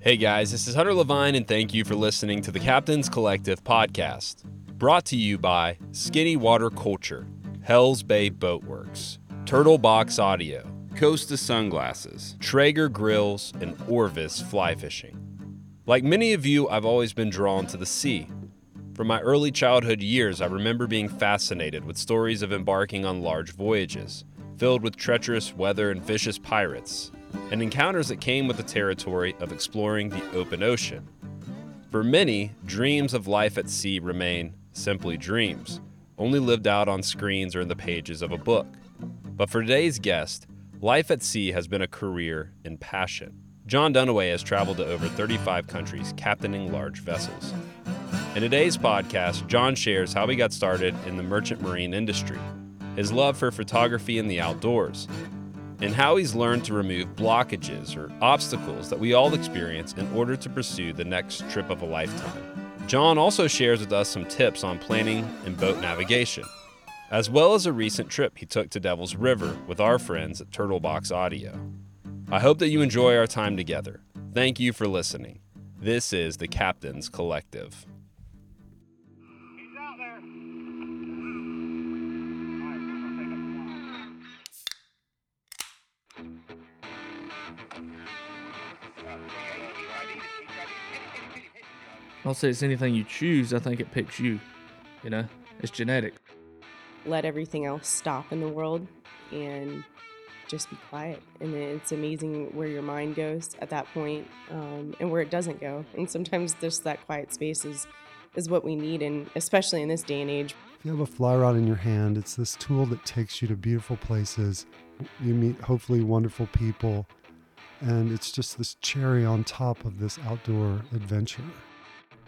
Hey guys, this is Hunter Levine, and thank you for listening to the Captain's Collective podcast. Brought to you by Skinny Water Culture, Hells Bay Boatworks, Turtle Box Audio, Costa Sunglasses, Traeger Grills, and Orvis Fly Fishing. Like many of you, I've always been drawn to the sea. From my early childhood years, I remember being fascinated with stories of embarking on large voyages, filled with treacherous weather and vicious pirates, and encounters that came with the territory of exploring the open ocean. For many, dreams of life at sea remain simply dreams, only lived out on screens or in the pages of a book. But for today's guest, life at sea has been a career and passion. John Dunaway has traveled to over 35 countries, captaining large vessels. In today's podcast, John shares how he got started in the merchant marine industry, his love for photography and the outdoors, and how he's learned to remove blockages or obstacles that we all experience in order to pursue the next trip of a lifetime. John also shares with us some tips on planning and boat navigation, as well as a recent trip he took to Devil's River with our friends at Turtle Box Audio. I hope that you enjoy our time together. Thank you for listening. This is the Captain's Collective. I'll say it's anything you choose, I think it picks you. You know, it's genetic. let everything else stop in the world and just be quiet. And it's amazing where your mind goes at that point, um, and where it doesn't go. And sometimes just that quiet space is, is what we need, and especially in this day and age. If you have a fly rod in your hand, it's this tool that takes you to beautiful places. You meet hopefully wonderful people, and it's just this cherry on top of this outdoor adventure.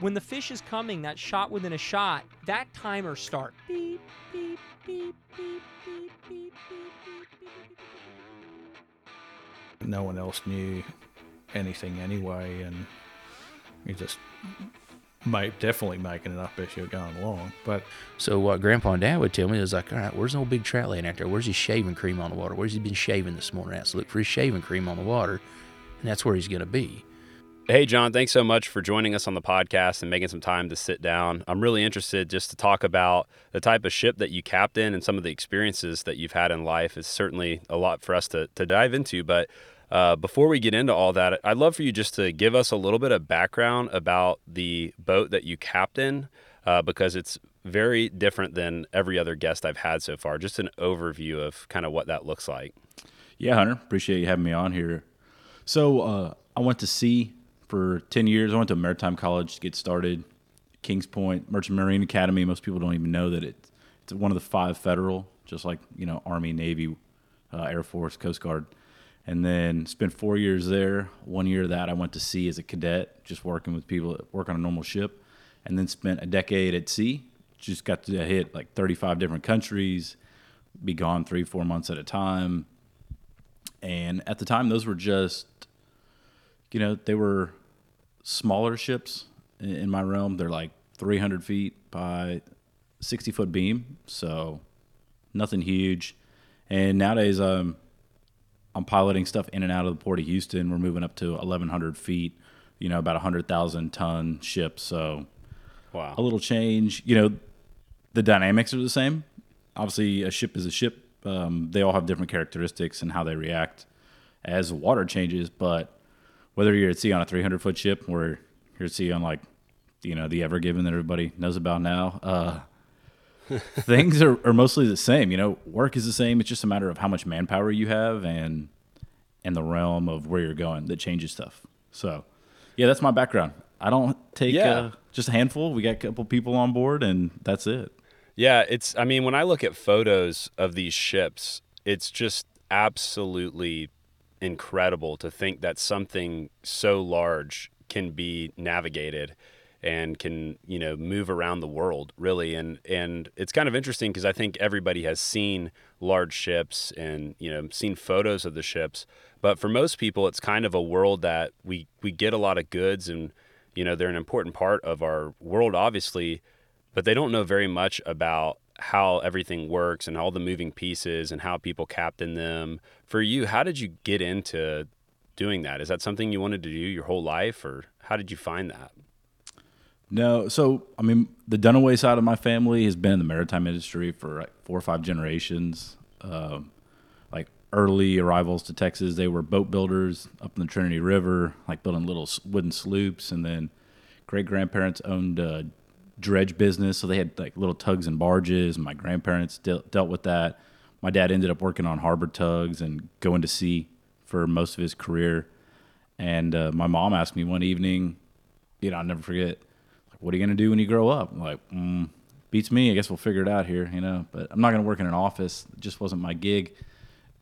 When the fish is coming, that shot within a shot, that timer start. Beep, beep, beep, beep, beep, beep, beep, No one else knew anything anyway, and you just might definitely making it up as you're going along. But so what Grandpa and Dad would tell me is like, all right, where's no big trout laying out there? Where's his shaving cream on the water? Where's he been shaving this morning? I have to look for his shaving cream on the water, and that's where he's going to be. Hey, John, thanks so much for joining us on the podcast and making some time to sit down. I'm really interested just to talk about the type of ship that you captain and some of the experiences that you've had in life. It's certainly a lot for us to, to dive into. But uh, before we get into all that, I'd love for you just to give us a little bit of background about the boat that you captain uh, because it's very different than every other guest I've had so far. Just an overview of kind of what that looks like. yeah, Hunter, appreciate you having me on here. So uh, I went to sea for 10 years. I went to maritime college to get started. Kings Point Merchant Marine Academy. Most people don't even know that it, it's one of the five federal, just like you know Army, Navy, uh, Air Force, Coast Guard. And then spent four years there. One year of that I went to sea as a cadet, just working with people that work on a normal ship. And then spent a decade at sea. Just got to hit like 35 different countries, be gone three, four months at a time. And at the time, those were just, you know, they were smaller ships in, my realm. They're like 300 feet by 60 foot beam, so nothing huge. And nowadays, um, I'm piloting stuff in and out of the port of Houston. We're moving up to 1,100 feet, you know, about 100,000 ton ship. So Wow. a little change. You know, the dynamics are the same. Obviously, a ship is a ship. Um, they all have different characteristics and how they react as water changes. But whether you're at sea on a 300 foot ship or you're at sea on like, you know, the Ever Given that everybody knows about now, uh, things are, are mostly the same. You know, work is the same. It's just a matter of how much manpower you have and and the realm of where you're going that changes stuff. So, yeah, that's my background. I don't take Yeah. uh, just a handful. We got a couple people on board, and that's it. Yeah, it's. I mean, when I look at photos of these ships, it's just absolutely incredible to think that something so large can be navigated and can you know move around the world really. And and it's kind of interesting because I think everybody has seen large ships and you know seen photos of the ships. But for most people it's kind of a world that we we get a lot of goods and you know they're an important part of our world obviously but they don't know very much about how everything works and all the moving pieces and how people captain them. For you, how did you get into doing that? Is that something you wanted to do your whole life, or how did you find that? No, so I mean, the Dunaway side of my family has been in the maritime industry for like four or five generations. Um, like early arrivals to Texas, they were boat builders up in the Trinity River, like building little wooden sloops, and then great grandparents owned a dredge business, so they had like little tugs and barges. My grandparents dealt dealt with that. My dad ended up working on harbor tugs and going to sea for most of his career. And uh, my mom asked me one evening, you know, I'll never forget, like, what are you going to do when you grow up? I'm like, mm, beats me. I guess we'll figure it out here, you know, but I'm not going to work in an office. It just wasn't my gig.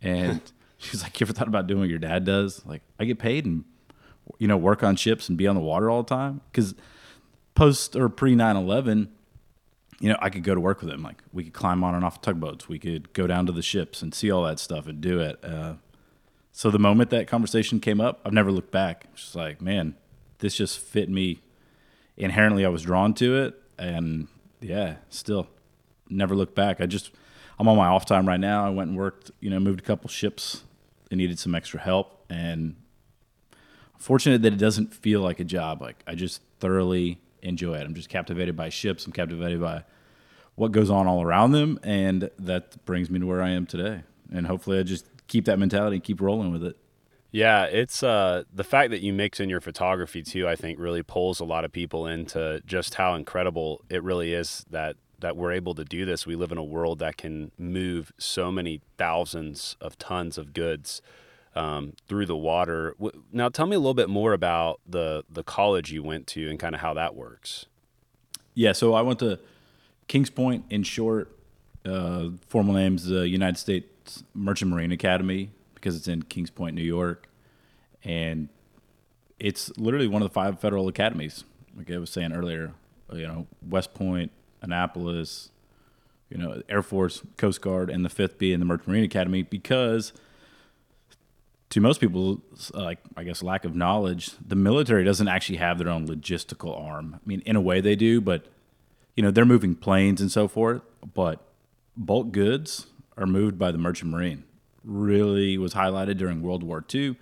And she's like, you ever thought about doing what your dad does? Like, I get paid and, you know, work on ships and be on the water all the time. Because post or pre 9 11, you know, I could go to work with him. Like, we could climb on and off tugboats. We could go down to the ships and see all that stuff and do it. Uh, so the moment that conversation came up, I've never looked back. It's just like, man, this just fit me. Inherently, I was drawn to it, and yeah, still never looked back. I just, I'm on my off time right now. I went and worked, you know, moved a couple ships. They needed some extra help, and fortunate that it doesn't feel like a job. Like I just thoroughly enjoy it. I'm just captivated by ships. I'm captivated by what goes on all around them, and that brings me to where I am today. And hopefully, I just keep that mentality and keep rolling with it. Yeah, it's uh, the fact that you mix in your photography too. I think really pulls a lot of people into just how incredible it really is that that we're able to do this. We live in a world that can move so many thousands of tons of goods um, through the water. Now, tell me a little bit more about the the college you went to and kind of how that works. Yeah, so I went to Kings Point in short. Uh, formal name's the United States Merchant Marine Academy because it's in Kings Point, New York, and it's literally one of the five federal academies. Like I was saying earlier, you know, West Point, Annapolis, you know, Air Force, Coast Guard, and the fifth being the Merchant Marine Academy because to most people, uh, like I guess lack of knowledge, the military doesn't actually have their own logistical arm. I mean, in a way they do, but you know they're moving planes and so forth. But bulk goods are moved by the Merchant Marine. Really was highlighted during World War II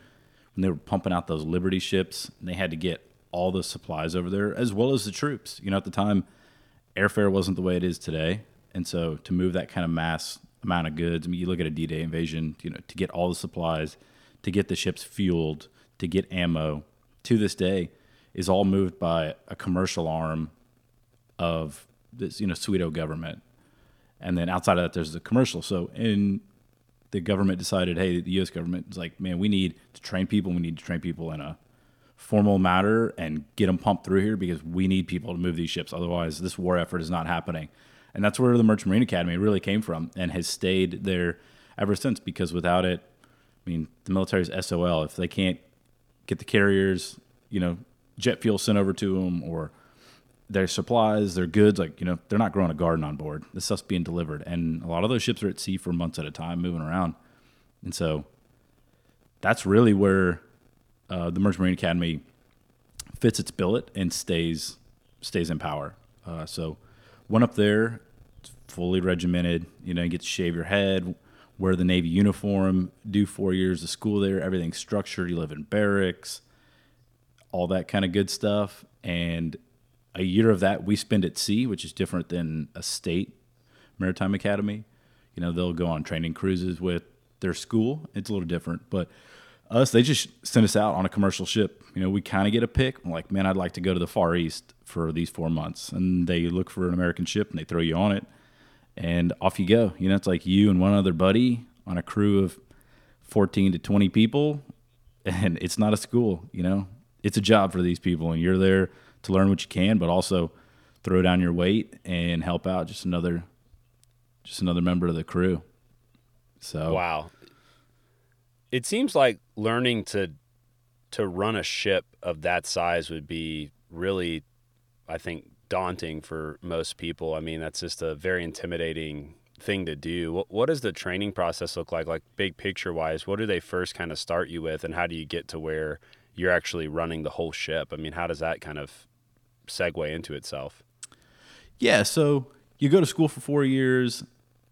when they were pumping out those Liberty ships. And they had to get all the supplies over there as well as the troops. You know, at the time, airfare wasn't the way it is today, and so to move that kind of mass amount of goods, I mean, you look at a D-Day invasion, you know, to get all the supplies, to get the ships fueled, to get ammo, to this day, is all moved by a commercial arm of this, you know, pseudo government. And then outside of that, there's the commercial. So, in the government decided, hey, the U.S. government is like, man, we need to train people. We need to train people in a formal matter and get them pumped through here because we need people to move these ships. Otherwise, this war effort is not happening. And that's where the Merchant Marine Academy really came from and has stayed there ever since because without it, I mean, the military's SOL. If they can't get the carriers, you know, jet fuel sent over to them or their supplies, their goods, like, you know, they're not growing a garden on board. This stuff's being delivered. And a lot of those ships are at sea for months at a time, moving around. And so that's really where uh, the Merchant Marine Academy fits its billet and stays stays in power. Uh, so went up there, fully regimented. You know, you get to shave your head, wear the Navy uniform, do four years of school there. Everything's structured. You live in barracks, all that kind of good stuff. And a year of that we spend at sea, which is different than a state maritime academy. You know, they'll go on training cruises with their school. It's a little different, but us, they just send us out on a commercial ship. You know, we kind of get a pick. I'm like, man, I'd like to go to the Far East for these four months. And they look for an American ship and they throw you on it and off you go. You know, it's like you and one other buddy on a crew of 14 to 20 people. And it's not a school, you know, it's a job for these people. And you're there to learn what you can, but also throw down your weight and help out just another, just another member of the crew. So, Wow. It seems like learning to to run a ship of that size would be really I think daunting for most people. I mean, that's just a very intimidating thing to do. What what does the training process look like like big picture wise? What do they first kind of start you with and how do you get to where you're actually running the whole ship? I mean, how does that kind of segue into itself? Yeah, so you go to school for four years.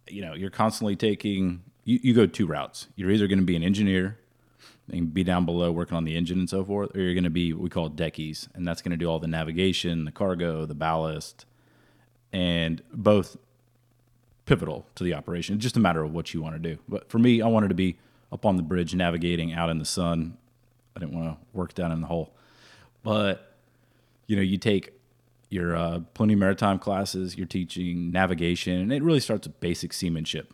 You know, you're constantly taking. You, you go two routes. You're either going to be an engineer, and be down below working on the engine and so forth, or you're going to be what we call deckies, and that's going to do all the navigation, the cargo, the ballast, and both pivotal to the operation. It's just a matter of what you want to do. But for me, I wanted to be up on the bridge navigating out in the sun. I didn't want to work down in the hole. But you know, you take your uh, plenty maritime classes, you're teaching navigation, and it really starts with basic seamanship.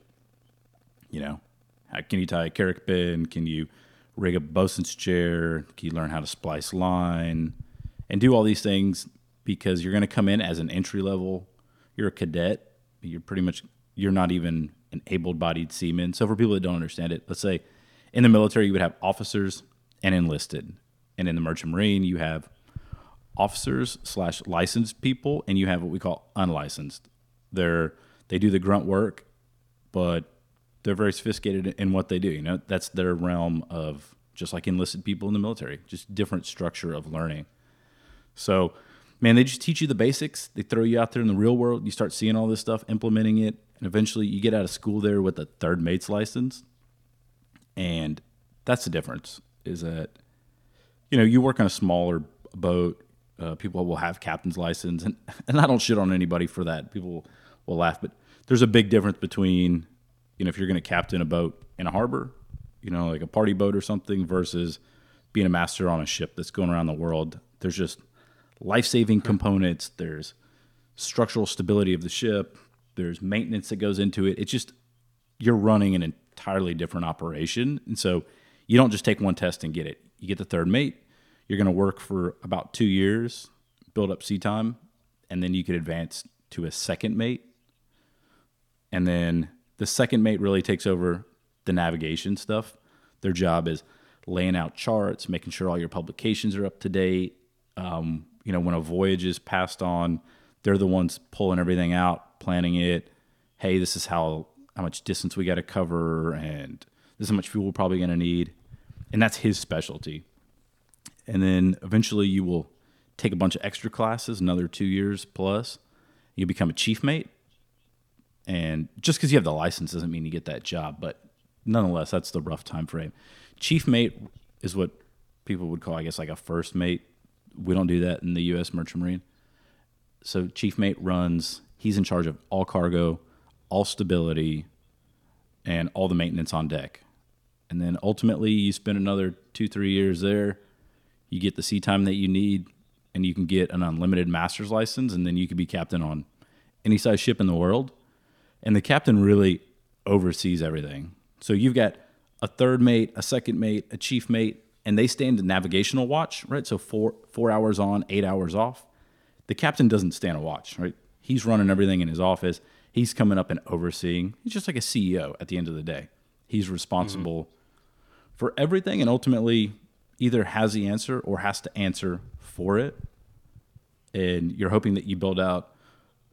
You know, how can you tie a carrick bend? Can you rig a bosun's chair? Can you learn how to splice line? And do all these things because you're going to come in as an entry level. You're a cadet. You're pretty much you're not even an able-bodied seaman. So for people that don't understand it, let's say in the military you would have officers and enlisted, and in the merchant marine you have officers slash licensed people, and you have what we call unlicensed. They're they do the grunt work, but they're very sophisticated in what they do. You know, that's their realm of just like enlisted people in the military, just different structure of learning. So, man, they just teach you the basics. They throw you out there in the real world. You start seeing all this stuff, implementing it, and eventually you get out of school there with a third mate's license. And that's the difference. Is that you know you work on a smaller boat. Uh, people will have captain's license, and and I don't shit on anybody for that. People will laugh, but there's a big difference between you know if you're going to captain a boat in a harbor, you know like a party boat or something, versus being a master on a ship that's going around the world. There's just life saving components. There's structural stability of the ship. There's maintenance that goes into it. It's just you're running an entirely different operation, and so you don't just take one test and get it. You get the third mate. You're going to work for about two years, build up sea time, and then you could advance to a second mate. And then the second mate really takes over the navigation stuff. Their job is laying out charts, making sure all your publications are up to date. Um, you know, when a voyage is passed on, they're the ones pulling everything out, planning it. Hey, this is how how much distance we got to cover, and this is how much fuel we're probably going to need, and that's his specialty. And then eventually, you will take a bunch of extra classes, another two years plus. You become a chief mate, and just because you have the license doesn't mean you get that job, but nonetheless, that's the rough time frame. Chief mate is what people would call, I guess, like a first mate. We don't do that in the U.S. Merchant Marine. So chief mate runs. He's in charge of all cargo, all stability, and all the maintenance on deck. And then ultimately, you spend another two, three years there. You get the sea time that you need, and you can get an unlimited master's license, and then you can be captain on any size ship in the world. And the captain really oversees everything. So you've got a third mate, a second mate, a chief mate, and they stand a navigational watch, right? So four four hours on, eight hours off. The captain doesn't stand a watch, right? He's running everything in his office. He's coming up and overseeing. He's just like a CEO at the end of the day. He's responsible for everything and ultimately either has the answer or has to answer for it. And you're hoping that you build out,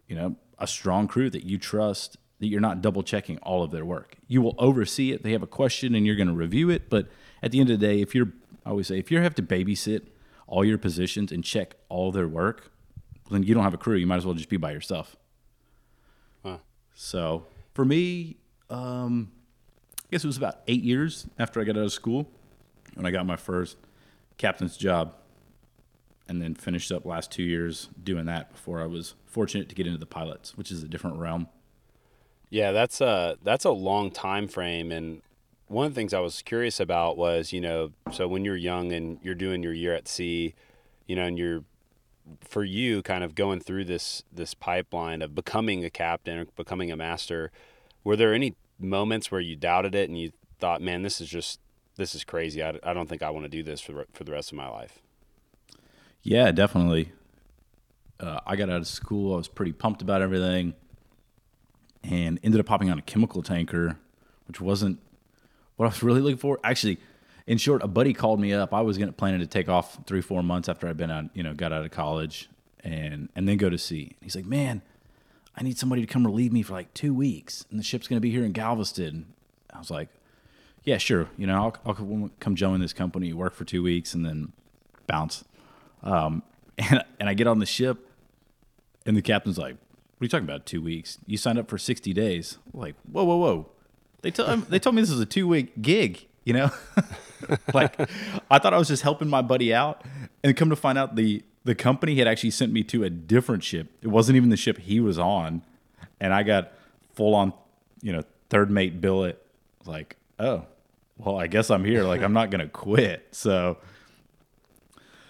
you know, a strong crew that you trust, that you're not double checking all of their work. You will oversee it. They have a question and you're going to review it. But at the end of the day, if you're, I always say, if you have to babysit all your positions and check all their work, then you don't have a crew. You might as well just be by yourself. Huh. So for me, um, I guess it was about eight years after I got out of school when I got my first captain's job, and then finished up last two years doing that before I was fortunate to get into the pilots, which is a different realm. Yeah, that's a that's a long time frame and one of the things I was curious about was, you know, so when you're young and you're doing your year at sea, you know, and you're for you kind of going through this this pipeline of becoming a captain or becoming a master, were there any moments where you doubted it and you thought, "Man, this is just this is crazy. I, I don't think I want to do this for for the rest of my life." Yeah, definitely. Uh, I got out of school. I was pretty pumped about everything, and ended up hopping on a chemical tanker, which wasn't what I was really looking for. Actually, in short, a buddy called me up. I was gonna planning to take off three, four months after I'd been out, you know, got out of college, and and then go to sea. He's like, "Man, I need somebody to come relieve me for like two weeks, and the ship's gonna be here in Galveston." I was like, "Yeah, sure. You know, I'll, I'll come join this company, work for two weeks, and then bounce." Um, and and I get on the ship, and the captain's like, "What are you talking about? Two weeks? You signed up for sixty days?" I'm like, whoa, whoa, whoa! They told they told me this was a two week gig. you know? like I thought I was just helping my buddy out, and come to find out the the company had actually sent me to a different ship. It wasn't even the ship he was on, and I got full on, you know, third mate billet. Like, oh, well, I guess I'm here. Like, I'm not gonna quit. So,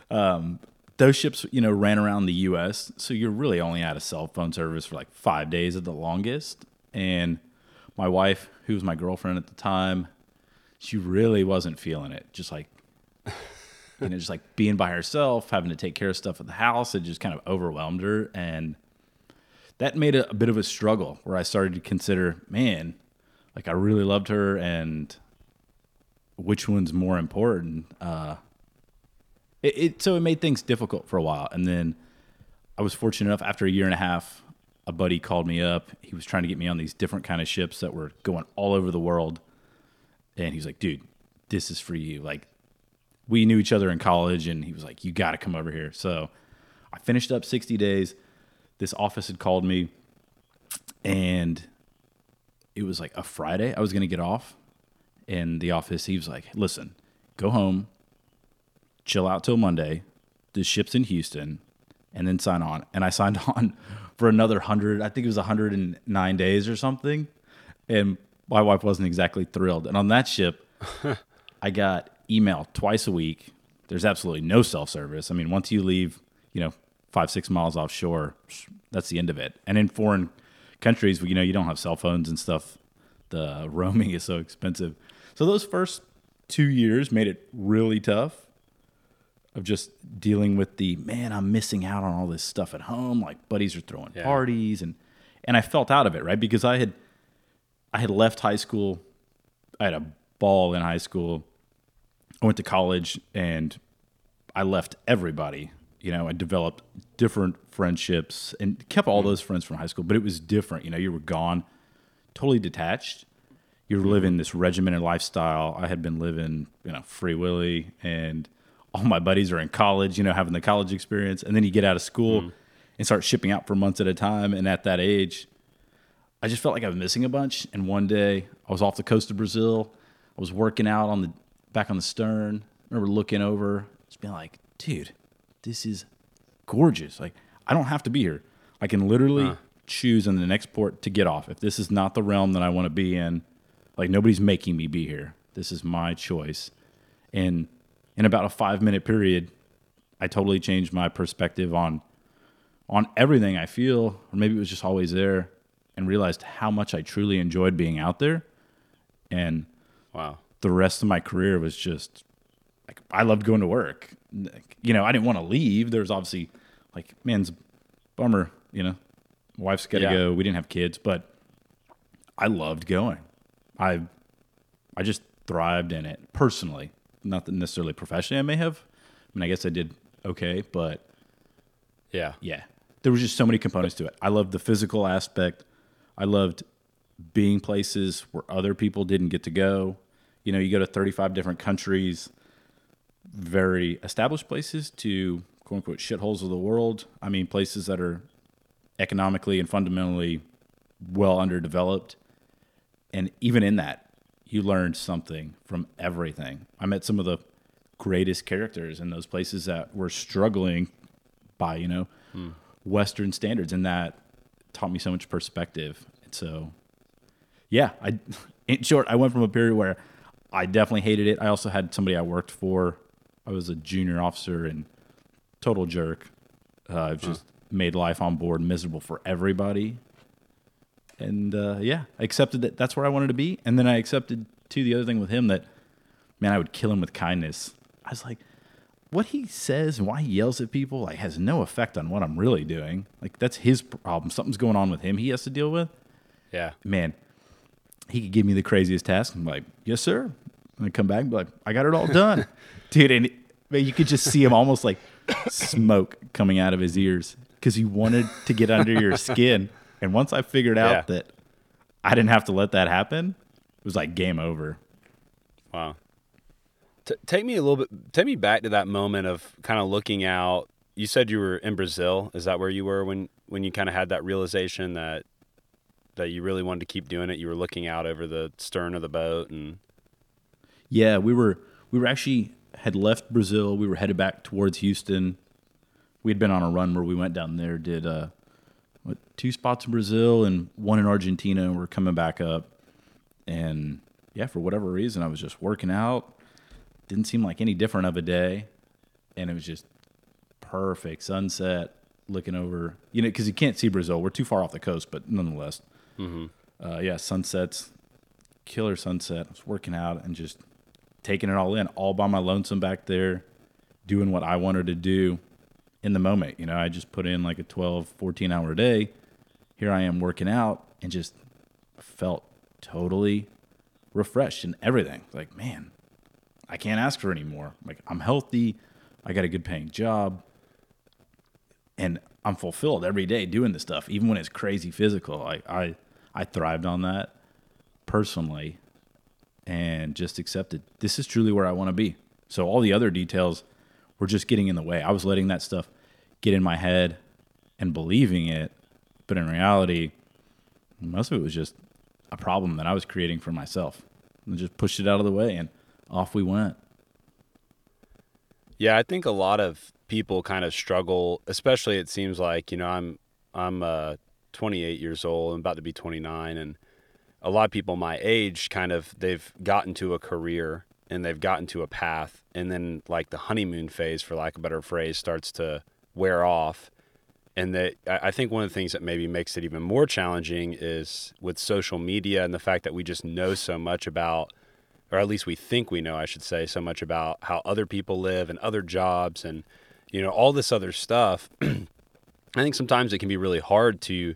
um, those ships, you know, ran around the U.S. So you're really only out of cell phone service for like five days at the longest. And my wife, who was my girlfriend at the time, she really wasn't feeling it. Just like, you know, just like being by herself, having to take care of stuff at the house, it just kind of overwhelmed her. And that made a, a bit of a struggle where I started to consider, man, like I really loved her and which one's more important. Uh, it, it so it made things difficult for a while, and then I was fortunate enough after a year and a half, a buddy called me up. He was trying to get me on these different kind of ships that were going all over the world, and he's like, "Dude, this is for you." Like, we knew each other in college, and he was like, "You got to come over here." So I finished up sixty days. This office had called me, and it was like a Friday. I was going to get off, and the office he was like, "Listen, go home, chill out till Monday. The ship's in Houston, and then sign on." And I signed on for another hundred. I think it was hundred and nine days or something. And my wife wasn't exactly thrilled. And on that ship, I got email twice a week. There's absolutely no self service. I mean, once you leave, you know, five six miles offshore, that's the end of it. And in foreign countries, you know, you don't have cell phones and stuff. The roaming is so expensive. So those first two years made it really tough of just dealing with the man, I'm missing out on all this stuff at home. Like buddies are throwing Yeah. parties and and I felt out of it, right? Because I had I had left high school. I had a ball in high school. I went to college and I left everybody. You know, I developed different friendships and kept all mm-hmm. those friends from high school, but it was different. You know, you were gone, totally detached. You were mm-hmm. living this regimented lifestyle. I had been living, you know, free willy, and all my buddies are in college, you know, having the college experience. And then you get out of school mm-hmm. and start shipping out for months at a time. And at that age, I just felt like I was missing a bunch. And one day I was off the coast of Brazil. I was working out on the back on the stern. I remember looking over, just being like, dude, this is gorgeous. Like, I don't have to be here. I can literally choose in the next port to get off. If this is not the realm that I want to be in, like nobody's making me be here. This is my choice. And in about a five minute period, I totally changed my perspective on on everything I feel, or maybe it was just always there, and realized how much I truly enjoyed being out there. And Wow. the rest of my career was just like I loved going to work. You know, I didn't want to leave. There was obviously like, man's bummer, you know. Wife's got to Yeah. go. We didn't have kids, but I loved going. I I just thrived in it personally, not necessarily professionally. I may have. I mean, I guess I did okay, but Yeah. yeah, there was just so many components to it. I loved the physical aspect. I loved being places where other people didn't get to go. You know, you go to 35 different countries, very established places to quote unquote shitholes of the world. I mean, places that are economically and fundamentally well underdeveloped. And even in that, you learned something from everything. I met some of the greatest characters in those places that were struggling by, you know, Western standards. And that taught me so much perspective. And so, yeah, I, in short, I went from a period where I definitely hated it. I also had somebody I worked for. I was a junior officer and total jerk. Uh, I've just made life on board miserable for everybody. And uh, yeah, I accepted that that's where I wanted to be. And then I accepted too the other thing with him that, man, I would kill him with kindness. I was like, what he says and why he yells at people like has no effect on what I'm really doing. Like that's his problem. Something's going on with him. He has to deal with. Yeah. Man, he could give me the craziest task. I'm like, yes, sir. And I come back and be like, I got it all done, dude. And man, you could just see him almost like smoke coming out of his ears because he wanted to get under your skin. And once I figured out Yeah. that I didn't have to let that happen, it was like game over. Wow. T- take me a little bit. Take me back to that moment of kind of looking out. You said you were in Brazil. Is that where you were when when you kind of had that realization that that you really wanted to keep doing it? You were looking out over the stern of the boat, and Yeah, we were we were actually had left Brazil. We were headed back towards Houston. We had been on a run where we went down there, did uh, what, two spots in Brazil and one in Argentina, and we're coming back up. And yeah, for whatever reason, I was just working out. Didn't seem like any different of a day, and it was just perfect sunset. Looking over, you know, because you can't see Brazil. We're too far off the coast, but nonetheless, uh, yeah, sunsets, killer sunset. I was working out and just taking it all in, all by my lonesome back there, doing what I wanted to do in the moment. You know, I just put in like a 12, 14 hour day. Here I am working out and just felt totally refreshed and everything. Like, man, I can't ask for any more. Like, I'm healthy. I got a good paying job. And I'm fulfilled every day doing this stuff, even when it's crazy physical. I, I, I thrived on that personally and just accepted this is truly where I want to be. So all the other details were just getting in the way. I was letting that stuff get in my head and believing it, but in reality, most of it was just a problem that I was creating for myself. And just pushed it out of the way and off we went. Yeah, I think a lot of people kind of struggle, especially it seems like, you know, I'm I'm uh 28 years old, I'm about to be 29 and a lot of people my age kind of they've gotten to a career and they've gotten to a path and then like the honeymoon phase for lack of a better phrase starts to wear off and that I think one of the things that maybe makes it even more challenging is with social media and the fact that we just know so much about or at least we think we know, I should say, so much about how other people live and other jobs and you know all this other stuff. I think sometimes it can be really hard to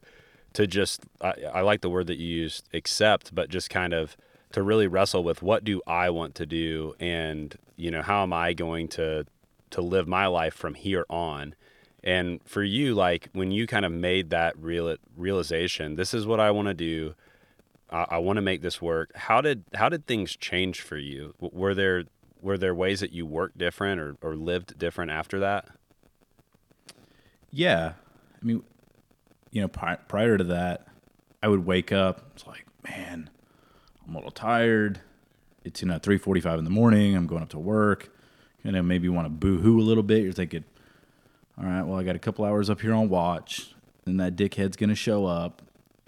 to just I, I like the word that you used accept, but just kind of to really wrestle with what do I want to do and you know how am I going to to live my life from here on. And for you, like when you kind of made that real realization, this is what I want to do. I, I want to make this work. How did how did things change for you? Were there were there ways that you worked different or, or lived different after that? Yeah. I mean, you know, pri- prior to that, I would wake up. It's like, man, I'm a little tired. It's you know 3:45 in the morning. I'm going up to work. You know, maybe want to boo-hoo a little bit. You're thinking, all right, well, I got a couple hours up here on watch, and that dickhead's gonna show up,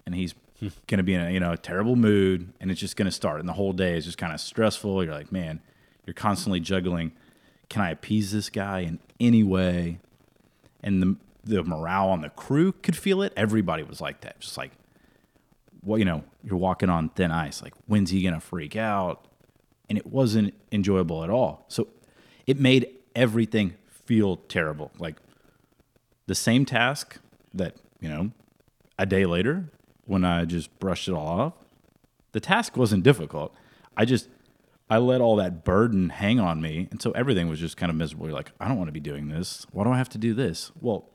and he's gonna be in a you know a terrible mood, and it's just gonna start, and the whole day is just kind of stressful. You're like, man, you're constantly juggling. Can I appease this guy in any way? and the the morale on the crew could feel it. Everybody was like that, just like, well, you know, you're walking on thin ice. Like, when's he gonna freak out? And it wasn't enjoyable at all. So it made everything feel terrible. Like the same task that you know, a day later when I just brushed it all off, the task wasn't difficult. I just I let all that burden hang on me, and so everything was just kind of miserable. You're like, I don't want to be doing this. Why do I have to do this? Well,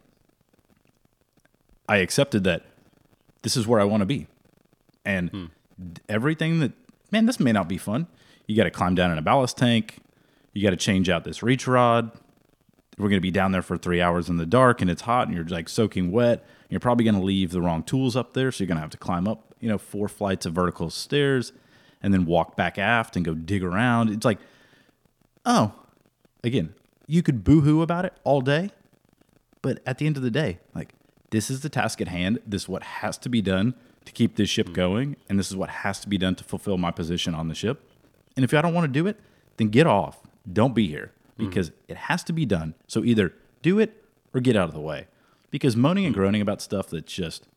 I accepted that this is where I want to be, and hmm. d- everything that man, this may not be fun. You got to climb down in a ballast tank. You got to change out this reach rod. We're going to be down there for three hours in the dark, and it's hot, and you're like soaking wet. You're probably going to leave the wrong tools up there, so you're going to have to climb up, you know, four flights of vertical stairs and then walk back aft and go dig around. It's like, oh, again, you could boohoo about it all day, but at the end of the day, like this is the task at hand. This is what has to be done to keep this ship mm. going, and this is what has to be done to fulfill my position on the ship. And if I don't want to do it, then get off. Don't be here because it has to be done. So either do it or get out of the way. Because moaning and groaning about stuff that's just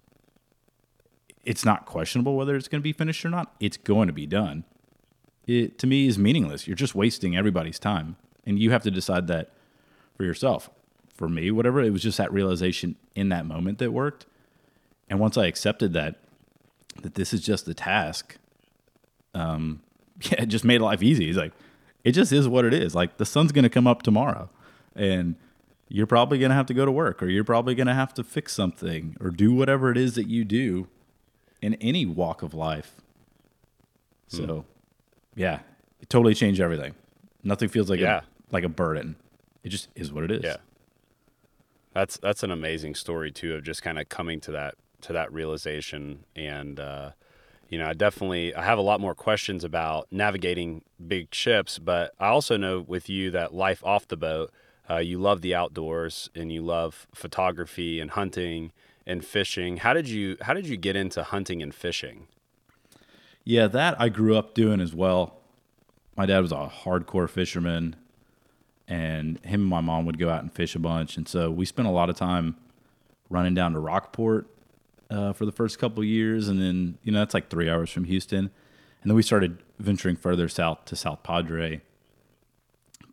it's not questionable whether it's going to be finished or not. It's going to be done. It to me is meaningless. You're just wasting everybody's time, and you have to decide that for yourself. For me, whatever it was, just that realization in that moment that worked. And once I accepted that, that this is just a task, um, yeah, it just made life easy. It's like it just is what it is. Like the sun's going to come up tomorrow, and you're probably going to have to go to work, or you're probably going to have to fix something, or do whatever it is that you do in any walk of life. So, yeah, it totally changed everything. Nothing feels like Yeah. a like a burden. It just is what it is. Yeah. That's that's an amazing story too of just kind of coming to that to that realization and uh you know, I definitely I have a lot more questions about navigating big ships, but I also know with you that life off the boat, uh, you love the outdoors and you love photography and hunting and fishing. How did you How did you get into hunting and fishing? Yeah, that I grew up doing as well. My dad was a hardcore fisherman, and him and my mom would go out and fish a bunch. And so we spent a lot of time running down to Rockport uh, for the first couple of years, and then you know that's like three hours from Houston, and then we started venturing further south to South Padre.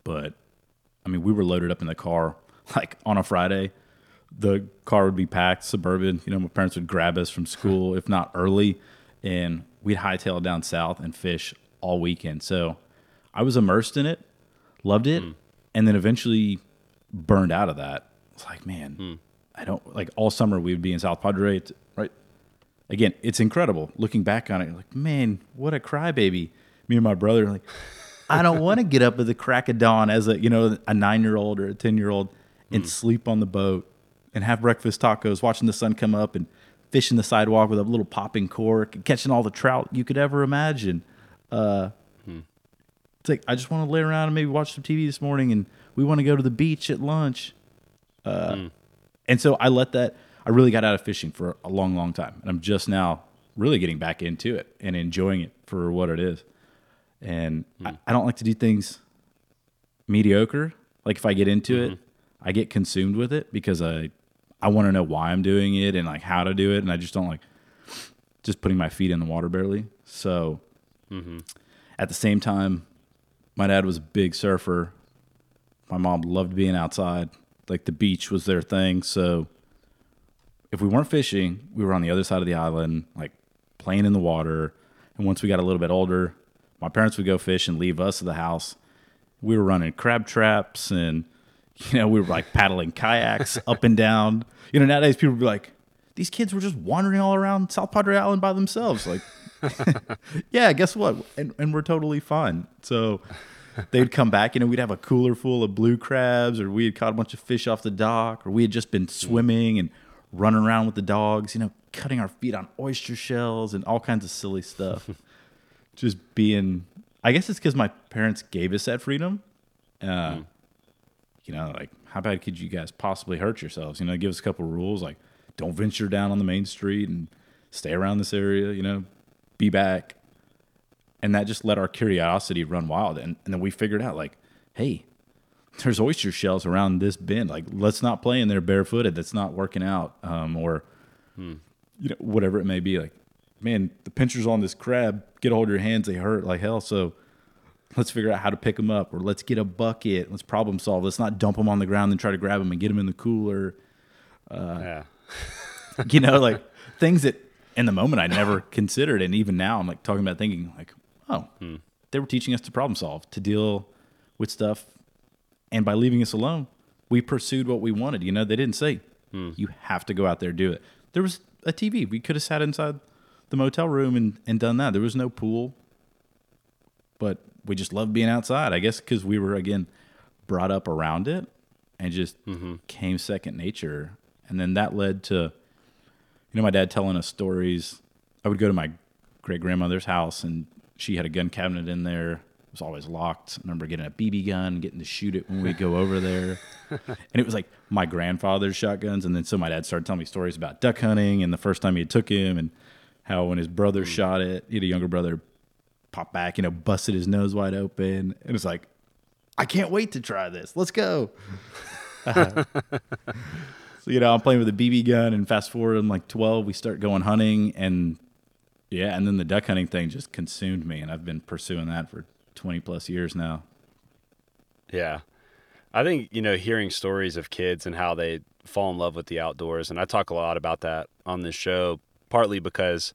But I mean, we were loaded up in the car like on a Friday. The car would be packed, suburban. You know, my parents would grab us from school, if not early, and we'd hightail down south and fish all weekend. So I was immersed in it, loved it, and then eventually burned out of that. It's like, man, I don't like all summer we would be in South Padre? Again, it's incredible looking back on it. Like, man, what a crybaby! Me and my brother, are like, I don't want to get up at the crack of dawn as a you know a nine year old or a ten year old and sleep on the boat and have breakfast tacos, watching the sun come up and fishing the sidewalk with a little popping cork and catching all the trout you could ever imagine. Uh, It's like I just want to lay around and maybe watch some TV this morning, and we want to go to the beach at lunch. Uh, And so I let that. I really got out of fishing for a long, long time, and I'm just now really getting back into it and enjoying it for what it is. And hmm. I, I don't like to do things mediocre. Like if I get into it, mm-hmm. I get consumed with it because I I want to know why I'm doing it and like how to do it, and I just don't like just putting my feet in the water barely. So mm-hmm. at the same time, my dad was a big surfer. My mom loved being outside. Like the beach was their thing. So if we weren't fishing, we were on the other side of the island, like playing in the water. And once we got a little bit older, my parents would go fish and leave us at the house. We were running crab traps and, you know, we were like paddling kayaks up and down. You know, nowadays people would be like, these kids were just wandering all around South Padre Island by themselves. Like, yeah, guess what? And, and we're totally fine. So they'd come back, you know, we'd have a cooler full of blue crabs, or we had caught a bunch of fish off the dock, or we had just been hmm. swimming and running around with the dogs, you know, cutting our feet on oyster shells and all kinds of silly stuff. just being, I guess it's because my parents gave us that freedom. Uh, You know, like, how bad could you guys possibly hurt yourselves? You know, give us a couple rules like, don't venture down on the main street and stay around this area, you know, be back and that just let our curiosity run wild and, and then we figured out like hey there's oyster shells around this bend like let's not play in there barefooted. That's not working out um, or hmm. you know whatever it may be. Like man the pincher's on this crab. Get a hold of your hands. They hurt like hell. So let's figure out how to pick them up or let's get a bucket. Let's problem solve. Let's not dump them on the ground and try to grab them and get them in the cooler. Uh, yeah. you know, like things that in the moment I never considered, and even now I'm like talking about thinking like, oh, hmm. they were teaching us to problem solve, to deal with stuff, and by leaving us alone, we pursued what we wanted. You know, they didn't say hmm. you have to go out there do it. There was a TV. We could have sat inside the motel room and, and done that. There was no pool, but we just loved being outside. I guess because we were again brought up around it and just mm-hmm. came second nature. And then that led to, you know, my dad telling us stories. I would go to my great grandmother's house and she had a gun cabinet in there. Was always locked. I remember getting a BB gun, getting to shoot it when we go over there. and it was like my grandfather's shotguns. And then so my dad started telling me stories about duck hunting and the first time he took him and how when his brother hmm. shot it, he had a younger brother pop back, you know, busted his nose wide open. And it's like, I can't wait to try this. Let's go. So, you know, I'm playing with a BB gun, and fast forward, I'm like 12. We start going hunting, and yeah, and then the duck hunting thing just consumed me, and I've been pursuing that for 20 plus years now. Yeah. I think, you know, hearing stories of kids and how they fall in love with the outdoors, and I talk a lot about that on this show, partly because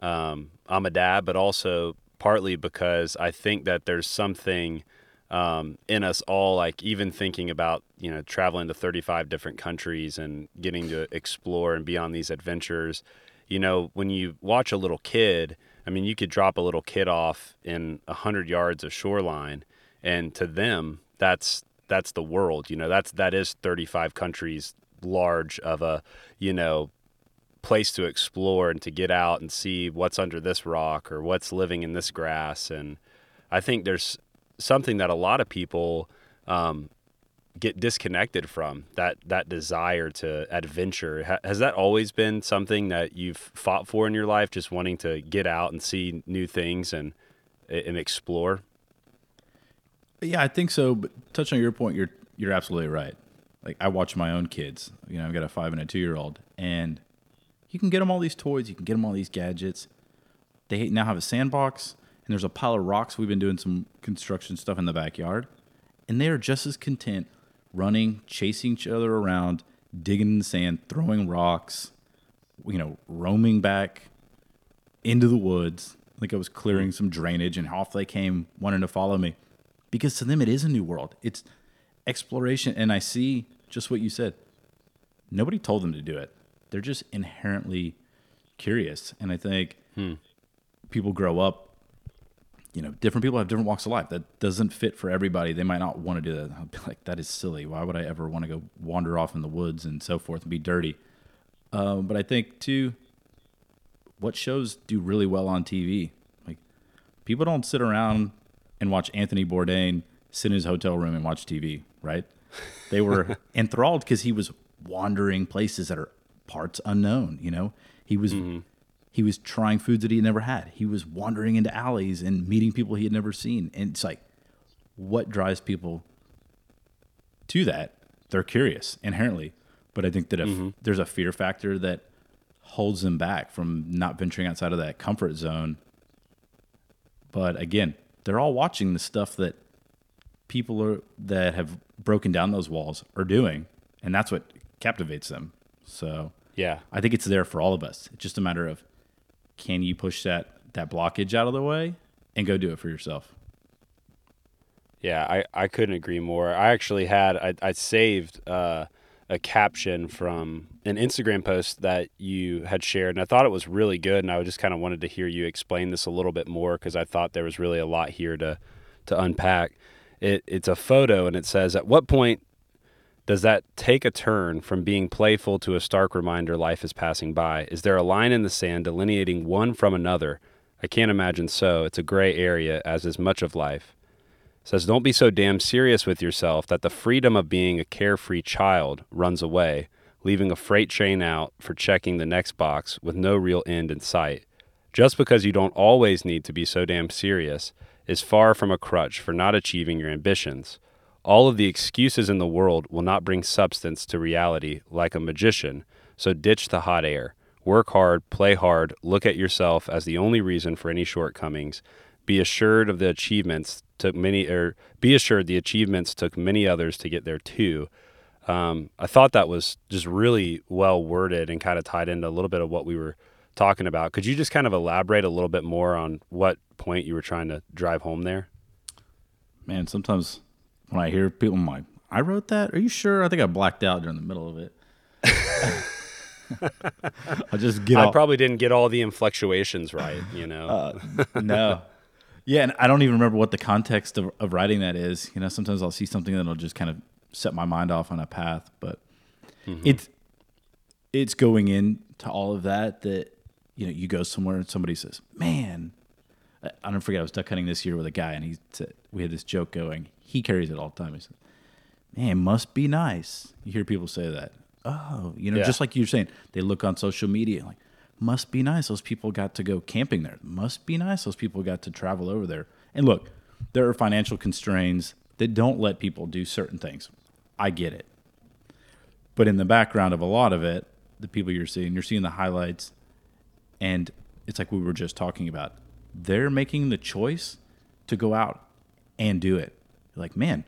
um, I'm a dad, but also partly because I think that there's something um, in us all, like even thinking about, you know, traveling to 35 different countries and getting to explore and be on these adventures. You know, when you watch a little kid, I mean, you could drop a little kid off in 100 yards of shoreline, and to them, that's that's the world you know that's that is 35 countries large of a you know place to explore and to get out and see what's under this rock or what's living in this grass. And I think there's something that a lot of people um, get disconnected from that that desire to adventure. Ha- has that always been something that you've fought for in your life, just wanting to get out and see new things and and explore? Yeah, I think so. But touching on your point, you're you're absolutely right. Like I watch my own kids. You know, I've got a five and a two year old, and you can get them all these toys, you can get them all these gadgets. They now have a sandbox, and there's a pile of rocks. We've been doing some construction stuff in the backyard, and they are just as content running, chasing each other around, digging in the sand, throwing rocks, you know, roaming back into the woods. Like I was clearing some drainage, and off they came, wanting to follow me, because to them it is a new world. It's exploration, and I see just what you said. Nobody told them to do it they're just inherently curious. And I think Hmm. people grow up, you know, different people have different walks of life. That doesn't fit for everybody. They might not want to do that. I'll be like, that is silly. Why would I ever want to go wander off in the woods and so forth and be dirty? Um, but I think too, what shows do really well on TV? Like people don't sit around and watch Anthony Bourdain sit in his hotel room and watch TV, right? They were enthralled because he was wandering places that are parts unknown. You know, he was he was trying foods that he had never had. He was wandering into alleys and meeting people he had never seen. And it's like, what drives people to that? They're curious inherently, but I think that if mm-hmm. there's a fear factor that holds them back from not venturing outside of that comfort zone. But again, they're all watching the stuff that people are that have broken down those walls are doing, and that's what captivates them. So Yeah. I think it's there for all of us. It's just a matter of can you push that that blockage out of the way and go do it for yourself. Yeah, I, I couldn't agree more. I actually had I, I saved uh, a caption from an Instagram post that you had shared, and I thought it was really good. And I just kind of wanted to hear you explain this a little bit more because I thought there was really a lot here to to unpack. It it's a photo, and it says, "At what point does that take a turn from being playful to a stark reminder life is passing by? Is there a line in the sand delineating one from another? I can't imagine so. It's a gray area, as is much of life." says don't be so damn serious with yourself that the freedom of being a carefree child runs away leaving a freight train out for checking the next box with no real end in sight just because you don't always need to be so damn serious is far from a crutch for not achieving your ambitions all of the excuses in the world will not bring substance to reality like a magician so ditch the hot air. Work hard play hard look at yourself as the only reason for any shortcomings. Be assured of the achievements took many or be assured the achievements took many others to get there too. Um, i thought that was just really well worded and kind of tied into a little bit of what we were talking about. Could you just kind of elaborate a little bit more on what point you were trying to drive home there? Man, sometimes when I hear people, I'm like, I wrote that? Are you sure? I think I blacked out during the middle of it. I just get i off. probably didn't get all the inflectuations right you know uh, no. Yeah, and I don't even remember what the context of, of writing that is. You know, sometimes I'll see something that'll just kind of set my mind off on a path, but mm-hmm. it's it's going into all of that that you know you go somewhere and somebody says, "Man," I I don't forget I was duck hunting this year with a guy, and he said we had this joke going. He carries it all the time. He said, "Man, must be nice." You hear people say that. Oh, you know, Yeah. just like you're saying, they look on social media like, must be nice. Those people got to go camping there. Must be nice. Those people got to travel over there. And look, there are financial constraints that don't let people do certain things. I get it. But in the background of a lot of it, the people you're seeing, you're seeing the highlights, and it's like we were just talking about. They're making the choice to go out and do it. Like, man,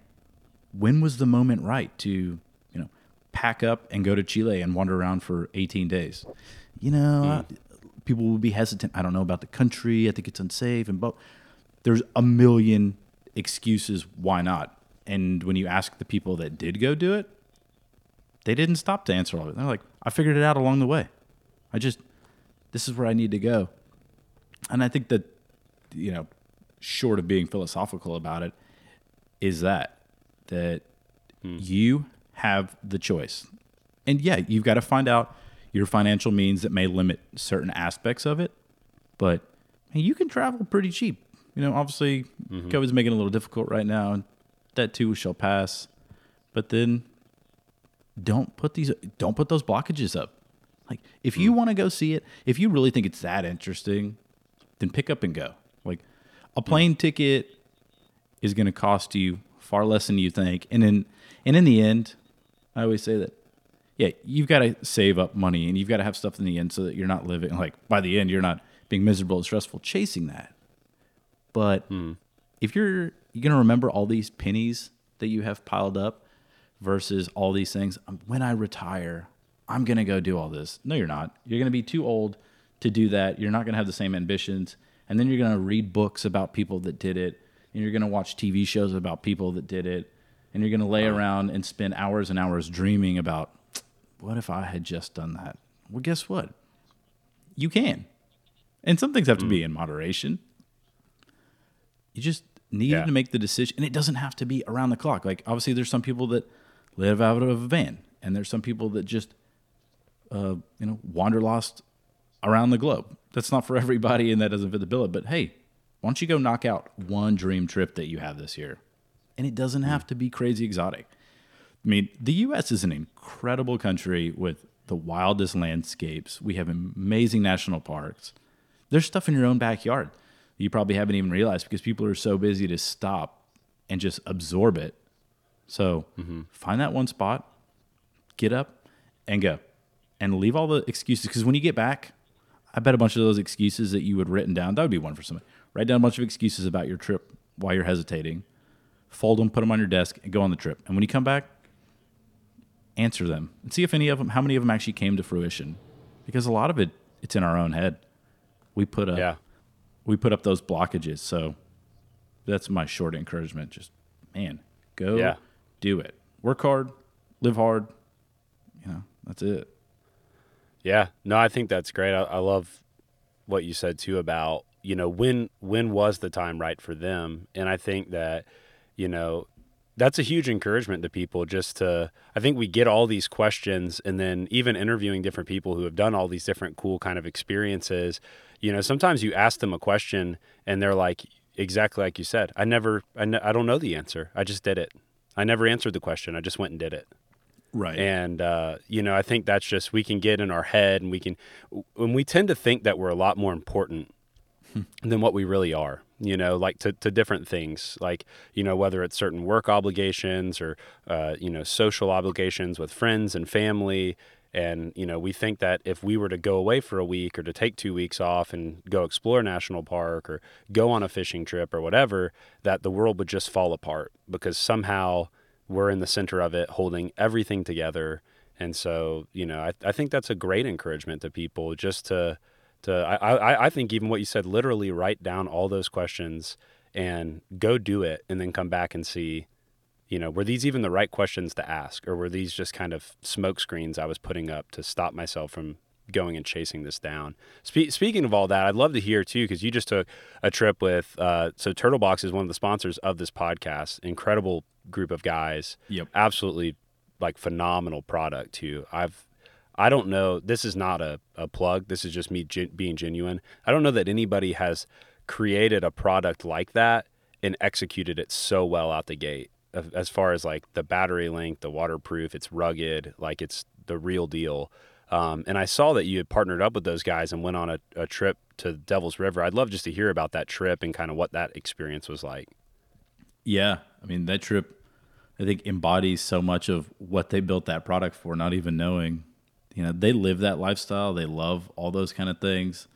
when was the moment right to, you know, pack up and go to Chile and wander around for 18 days? You know, uh, people will be hesitant. I don't know about the country. I think it's unsafe. And but there's a million excuses why not. And when you ask the people that did go do it, they didn't stop to answer all of it. They're like, I figured it out along the way. I just, this is where I need to go. And I think that, you know, short of being philosophical about it, is that, that hmm. you have the choice. And yeah, you've got to find out, your financial means that may limit certain aspects of it, but you can travel pretty cheap. You know, obviously, mm-hmm. COVID's making it a little difficult right now, and that too shall pass. But then, don't put these, don't put those blockages up. Like, if you hmm. want to go see it, if you really think it's that interesting, then pick up and go. Like, a hmm. plane ticket is going to cost you far less than you think, and in and in the end, I always say that yeah, you've got to save up money and you've got to have stuff in the end so that you're not living like by the end you're not being miserable and stressful chasing that. But if you're you're gonna remember all these pennies that you have piled up versus all these things, um, when I retire, I'm gonna go do all this. No, you're not. You're gonna be too old to do that. You're not gonna have the same ambitions, and then you're gonna read books about people that did it, and you're gonna watch TV shows about people that did it, and you're gonna lay around and spend hours and hours dreaming about what if I had just done that? Well, guess what? You can. And some things have to be in moderation. You just need Yeah. to make the decision. And it doesn't have to be around the clock. Like, obviously, there's some people that live out of a van, and there's some people that just, uh, you know, wander lost around the globe. That's not for everybody, and that doesn't fit the bill. But hey, why don't you go knock out one dream trip that you have this year? And it doesn't have hmm. to be crazy exotic. I mean, the U.S. is an incredible country with the wildest landscapes. We have amazing national parks. There's stuff in your own backyard that you probably haven't even realized because people are so busy to stop and just absorb it. So mm-hmm. find that one spot, get up, and go, and leave all the excuses. Because when you get back, I bet a bunch of those excuses that you had written down that would be one for somebody. Write down a bunch of excuses about your trip while you're hesitating. Fold them, put them on your desk, and go on the trip. And when you come back, answer them and see if any of them, how many of them actually came to fruition. Because a lot of it, it's in our own head. We put up, Yeah. we put up those blockages. So that's my short encouragement. Just man, go Yeah. do it. Work hard, live hard. You know, that's it. Yeah, no, I think that's great. I, I love what you said too about you know when when was the time right for them, and I think that you know that's a huge encouragement to people. Just to I think we get all these questions, and then even interviewing different people who have done all these different cool kind of experiences. You know, sometimes you ask them a question, and they're like exactly like you said. I never, I, don't know the answer. I just did it. I never answered the question. I just went and did it Right. and uh, you know i think that's just we can get in our head and we can when we tend to think that we're a lot more important than what we really are you know like to, to different things like you know whether it's certain work obligations or uh, you know social obligations with friends and family. And you know we think that if we were to go away for a week or to take two weeks off and go explore national park or go on a fishing trip or whatever that the world would just fall apart because somehow we're in the center of it holding everything together. And so you know I, I think that's a great encouragement to people just to to I, I, I think even what you said literally write down all those questions and go do it and then come back and see you know were these even the right questions to ask? Or were these just kind of smoke screens i was putting up to stop myself from going and chasing this down? Spe- speaking of all that i'd love to hear too because you just took a trip with uh, so Turtlebox is one of the sponsors of this podcast. Incredible group of guys. Yep. absolutely like phenomenal product too. I've i don't know this is not a, a plug this is just me gen- being genuine. I don't know that anybody has created a product like that and executed it so well out the gate. As far as like the battery length the waterproof it's rugged like it's the real deal. Um, and i saw that you had partnered up with those guys and went on a, a trip to devil's river. I'd love just to hear about that trip and kind of what that experience was like. Yeah, I mean that trip, I think embodies so much of what they built that product for. Not even knowing, you know, they live that lifestyle. They love all those kind of things.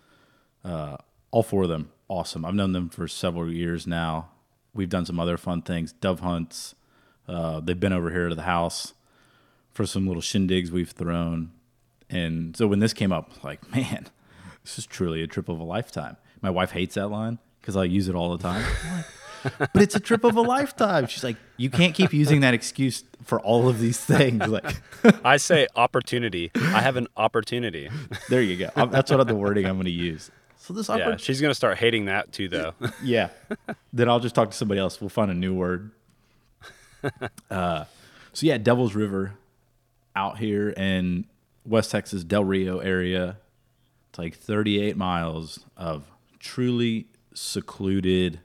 Uh, all four of them, awesome. I've known them for several years now. We've done some other fun things, dove hunts. Uh, they've been over here to the house for some little shindigs we've thrown. And so when this came up, like, man, this is truly a trip of a lifetime. My wife hates that line because I use it all the time. But it's a trip of a lifetime. She's like, you can't keep using that excuse for all of these things. Like, i say opportunity i have an opportunity there you go. I'm- That's what the wording I'm going to use. So this yeah she's gonna start hating that too though yeah. then I'll just talk to somebody else. We'll find a new word. Uh, so yeah, Devil's River out here, in West Texas, Del Rio area. It's like 38 miles of truly secluded,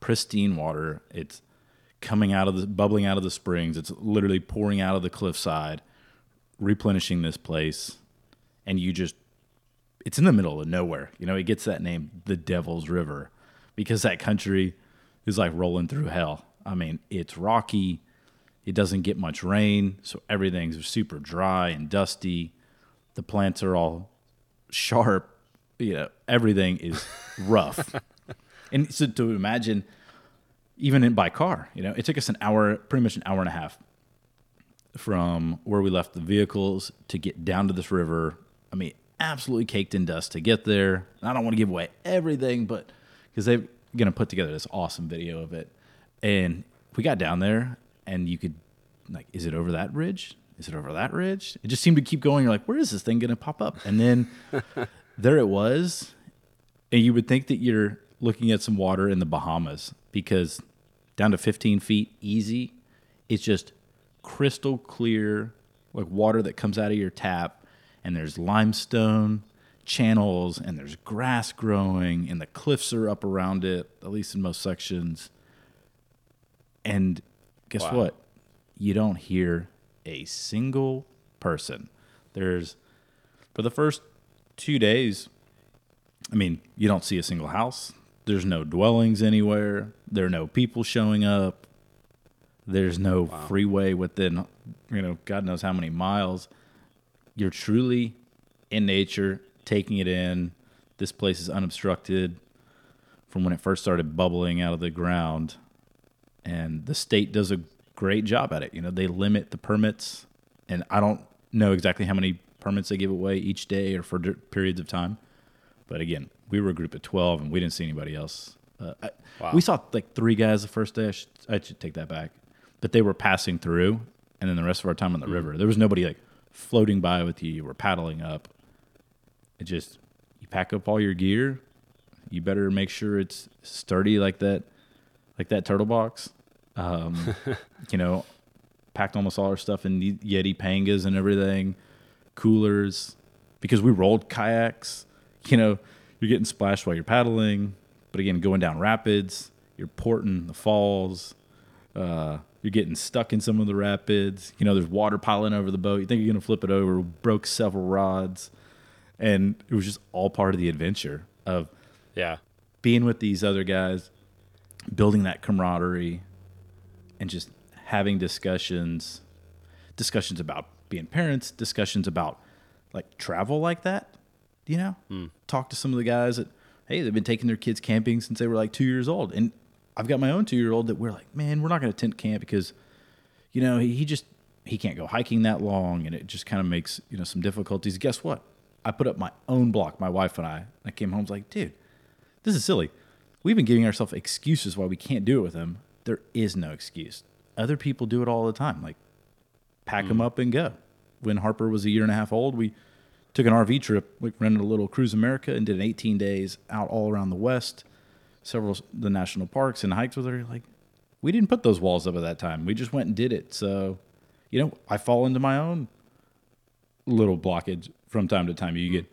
pristine water. It's coming out of the bubbling out of the springs. It's literally pouring out of the cliffside, replenishing this place, and you just it's in the middle of nowhere. You know, it gets that name, the Devil's River, because that country is like rolling through hell. I mean, it's rocky. It doesn't get much rain, so everything's super dry and dusty. The plants are all sharp. You know, everything is rough. and so to imagine, even in by car, you know, it took us an hour, pretty much an hour and a half from where we left the vehicles to get down to this river. I mean, absolutely caked in dust to get there. And I don't want to give away everything, but because they're going to put together this awesome video of it. And we got down there and you could, like, is it over that ridge? Is it over that ridge? It just seemed to keep going. You're like, where is this thing going to pop up? And then there it was. And you would think that you're looking at some water in the Bahamas because down to 15 feet easy, it's just crystal clear, like water that comes out of your tap. And there's limestone channels and there's grass growing and the cliffs are up around it, at least in most sections. And guess Wow. what? You don't hear a single person. There's, for the first two days, I mean, you don't see a single house. There's no dwellings anywhere. There are no people showing up. There's no freeway within, you know, God knows how many miles. You're truly in nature, taking it in. This place is unobstructed from when it first started bubbling out of the ground. And the state does a great job at it. You know, they limit the permits, and I don't know exactly how many permits they give away each day or for d- periods of time. But again, we were a group of 12 and we didn't see anybody else. Uh, I, Wow. We saw like three guys the first day. I should, I should take that back. But they were passing through, and then the rest of our time on the river, there was nobody like floating by with you. Were paddling up. It just, you pack up all your gear. You better make sure it's sturdy like that, like that Turtlebox. Um, you know, packed almost all our stuff in Yeti pangas and everything, coolers, because we rolled kayaks. You know, you're getting splashed while you're paddling, but again, going down rapids, you're porting the falls. Uh, you're getting stuck in some of the rapids. You know, there's water piling over the boat. You think you're gonna flip it over. Broke several rods, and it was just all part of the adventure of Yeah. being with these other guys, building that camaraderie, and just having discussions, discussions about being parents, discussions about like travel like that. You know, hmm. talk to some of the guys that hey, they've been taking their kids camping since they were like two years old, and I've got my own two year old that we're like, man, we're not going to tent camp because, you know, he, he just he can't go hiking that long, and it just kind of makes you know some difficulties. Guess what? I put up my own block, my wife and I. I came home, was like, dude, this is silly. We've been giving ourselves excuses why we can't do it with him. There is no excuse. Other people do it all the time. Like pack them hmm. up and go. When Harper was a year and a half old, we took an RV trip. We rented a little Cruise America and did an 18 days out all around the West, several the national parks and hikes with her. Like we didn't put those walls up at that time. We just went and did it. So, you know, I fall into my own little blockage from time to time. You get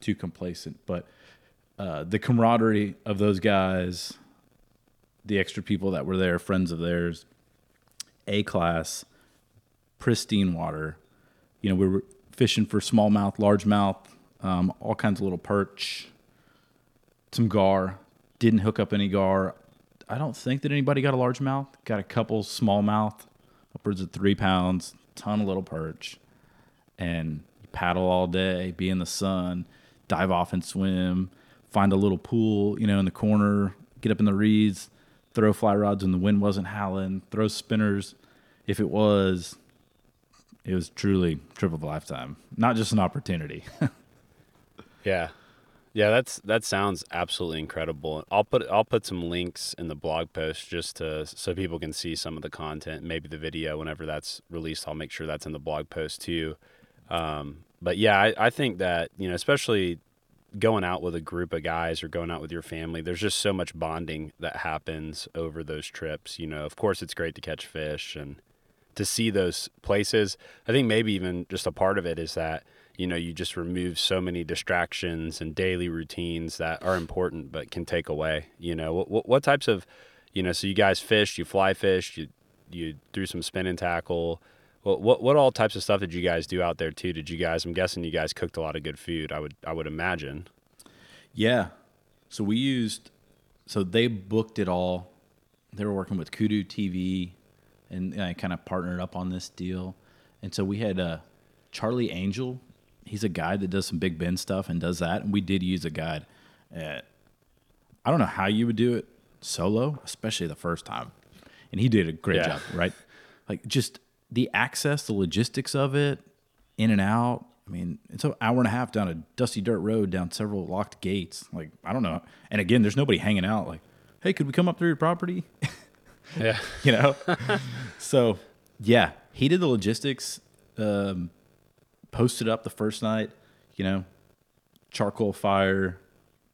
too complacent, but uh, the camaraderie of those guys, the extra people that were there, friends of theirs, A class, pristine water. You know, we were fishing for smallmouth, largemouth, um, all kinds of little perch, some gar. Didn't hook up any gar. I don't think that anybody got a largemouth. Got a couple smallmouth, upwards of three pounds, ton of little perch, and paddle all day, be in the sun, dive off and swim, find a little pool, you know, in the corner, get up in the reeds, throw fly rods when the wind wasn't howling, throw spinners. If it was, it was truly trip of a lifetime, not just an opportunity. Yeah. Yeah, that's that sounds absolutely incredible. I'll put I'll put some links in the blog post just to so people can see some of the content, maybe the video whenever that's released. I'll make sure that's in the blog post too. Um, but yeah, I, I think that you know, especially going out with a group of guys or going out with your family, there's just so much bonding that happens over those trips. You know, of course, it's great to catch fish and to see those places. I think maybe even just a part of it is that you know, you just remove so many distractions and daily routines that are important but can take away. You know, what, what types of, you know, so you guys fished, you fly fished, you you threw some spinning tackle. What, what what all types of stuff did you guys do out there too? Did you guys? I'm guessing you guys cooked a lot of good food. I would I would imagine. Yeah. So we used, so they booked it all. They were working with Kudu TV, and I kind of partnered up on this deal. And so we had uh, Charlie Angel. He's a guide that does some Big Bend stuff and does that. And we did use a guide. Uh, I don't know how you would do it solo, especially the first time. And he did a great Yeah. job, right? Like just the access, the logistics of it, in and out. I mean, it's an hour and a half down a dusty dirt road, down several locked gates. Like, I don't know. And again, there's nobody hanging out. Like, hey, could we come up through your property? Yeah. you know? so, yeah, he did the logistics, um, posted up the first night, you know, charcoal fire,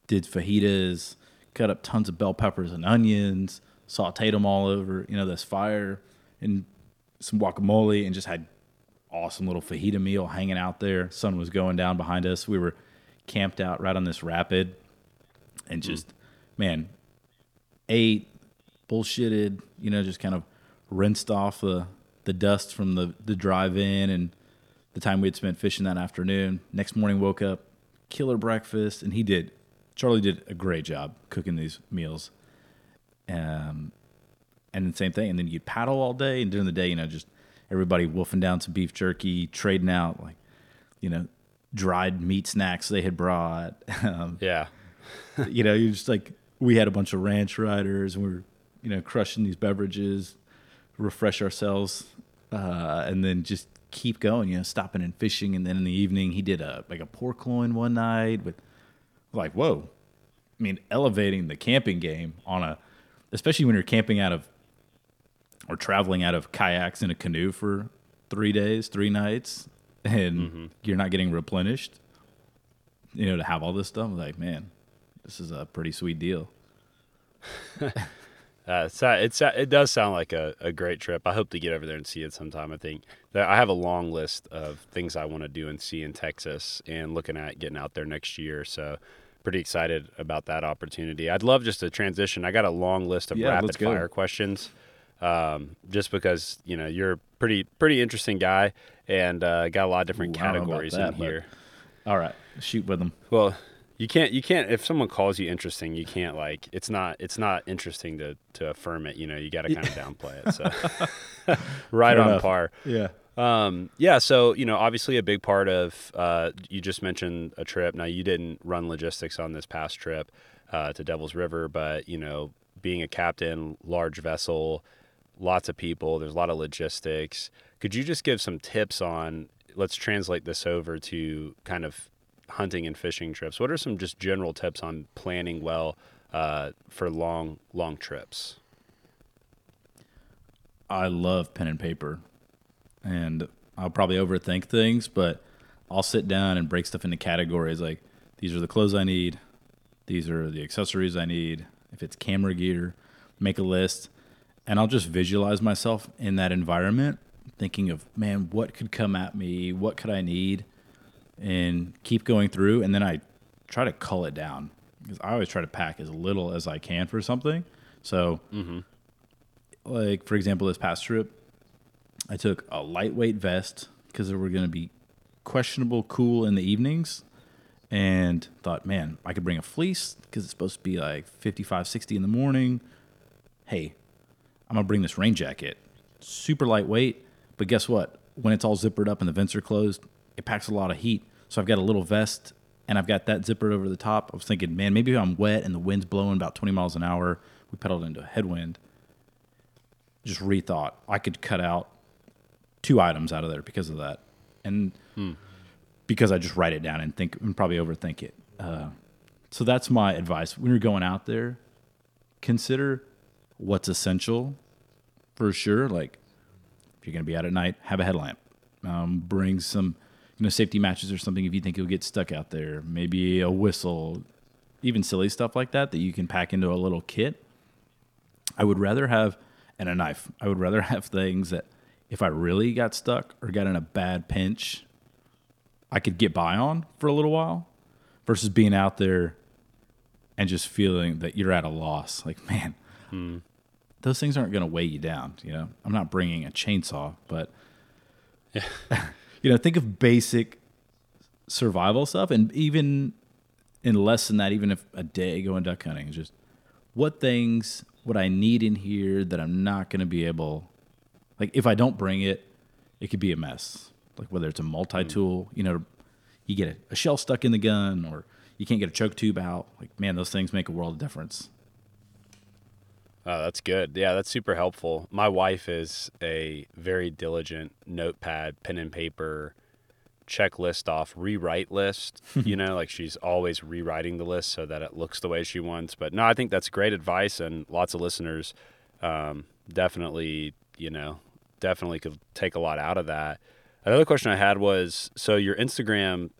did fajitas, cut up tons of bell peppers and onions, sauteed them all over, you know, this fire, and some guacamole, and just had awesome little fajita meal hanging out there. Sun was going down behind us. We were camped out right on this rapid, and just man, ate, bullshitted, you know, just kind of rinsed off the the dust from the the drive in and the time we had spent fishing that afternoon. Next morning, woke up, killer breakfast, and he did. Charlie did a great job cooking these meals. Um, and the same thing. And then you'd paddle all day, and during the day, you know, just everybody wolfing down some beef jerky, trading out like, you know, dried meat snacks they had brought. Um, Yeah. you know, you just like we had a bunch of ranch riders, and we were, you know, crushing these beverages, refresh ourselves, uh, and then just keep going. You know, stopping and fishing, and then in the evening he did a like a pork loin one night with, like, whoa, I mean, elevating the camping game on a, especially when you're camping out of, or traveling out of kayaks in a canoe for three days, three nights, and you're not getting replenished. You know, to have all this stuff, like, man, this is a pretty sweet deal. Uh, uh, it's it does sound like a, a great trip. I hope to get over there and see it sometime. I think that I have a long list of things I want to do and see in Texas, and looking at getting out there next year. So, pretty excited about that opportunity. I'd love just to transition. I got a long list of Yeah, rapid fire questions, um, just because you know you're a pretty pretty interesting guy, and uh, got a lot of different Ooh, I don't know about categories that, in here. All right, shoot with them. Well, you can't you can't if someone calls you interesting, you can't like it's not it's not interesting to to affirm it. You know, you got to kind of downplay it. So right Fair on enough. par. Yeah. Um, yeah. So you know, obviously a big part of uh, you just mentioned a trip. Now you didn't run logistics on this past trip uh, to Devil's River, but you know, being a captain, large vessel, lots of people. There's a lot of logistics. Could you just give some tips on? Let's translate this over to kind of hunting and fishing trips. What are some just general tips on planning well uh, for long long trips? I love pen and paper, and I'll probably overthink things, but I'll sit down and break stuff into categories. Like these are the clothes I need, these are the accessories I need. If it's camera gear, make a list, and I'll just visualize myself in that environment, thinking of man, what could come at me, what could I need, and keep going through, and then I try to cull it down because I always try to pack as little as I can for something. So mm-hmm. like for example this past trip i took a lightweight vest because there were going to be questionable cool in the evenings and thought man i could bring a fleece because it's supposed to be like 55 60 in the morning. Hey i'm going to bring this rain jacket. Super lightweight but guess what? When it's all zippered up and the vents are closed it packs a lot of heat so i've got a little vest and i've got that zippered over the top i was thinking man maybe i'm wet and the wind's blowing about 20 miles an hour we pedaled into a headwind just rethought. I could cut out two items out of there because of that, and because I just write it down and think and probably overthink it. Uh, so that's my advice when you're going out there. Consider what's essential for sure. Like if you're going to be out at night, have a headlamp. Um, bring some you know safety matches or something if you think you'll get stuck out there. Maybe a whistle, even silly stuff like that that you can pack into a little kit. I would rather have and a knife. I would rather have things that if I really got stuck or got in a bad pinch, I could get by on for a little while versus being out there and just feeling that you're at a loss. Like, man, hmm. those things aren't going to weigh you down. You know, I'm not bringing a chainsaw, but you know, think of basic survival stuff, and even in less than that, even if a day going duck hunting, is just what things would I need in here that I'm not going to be able. Like, if I don't bring it, it could be a mess. Like whether it's a multi tool, mm. you know, you get a, a shell stuck in the gun, or you can't get a choke tube out. Like, man, those things make a world of difference. Oh, that's good. Yeah, that's super helpful. My wife is a very diligent notepad, pen and paper, checklist off, rewrite list. you know, like she's always rewriting the list so that it looks the way she wants. But no, I think that's great advice, and lots of listeners um, definitely, you know, definitely could take a lot out of that. Another question I had was so your Instagram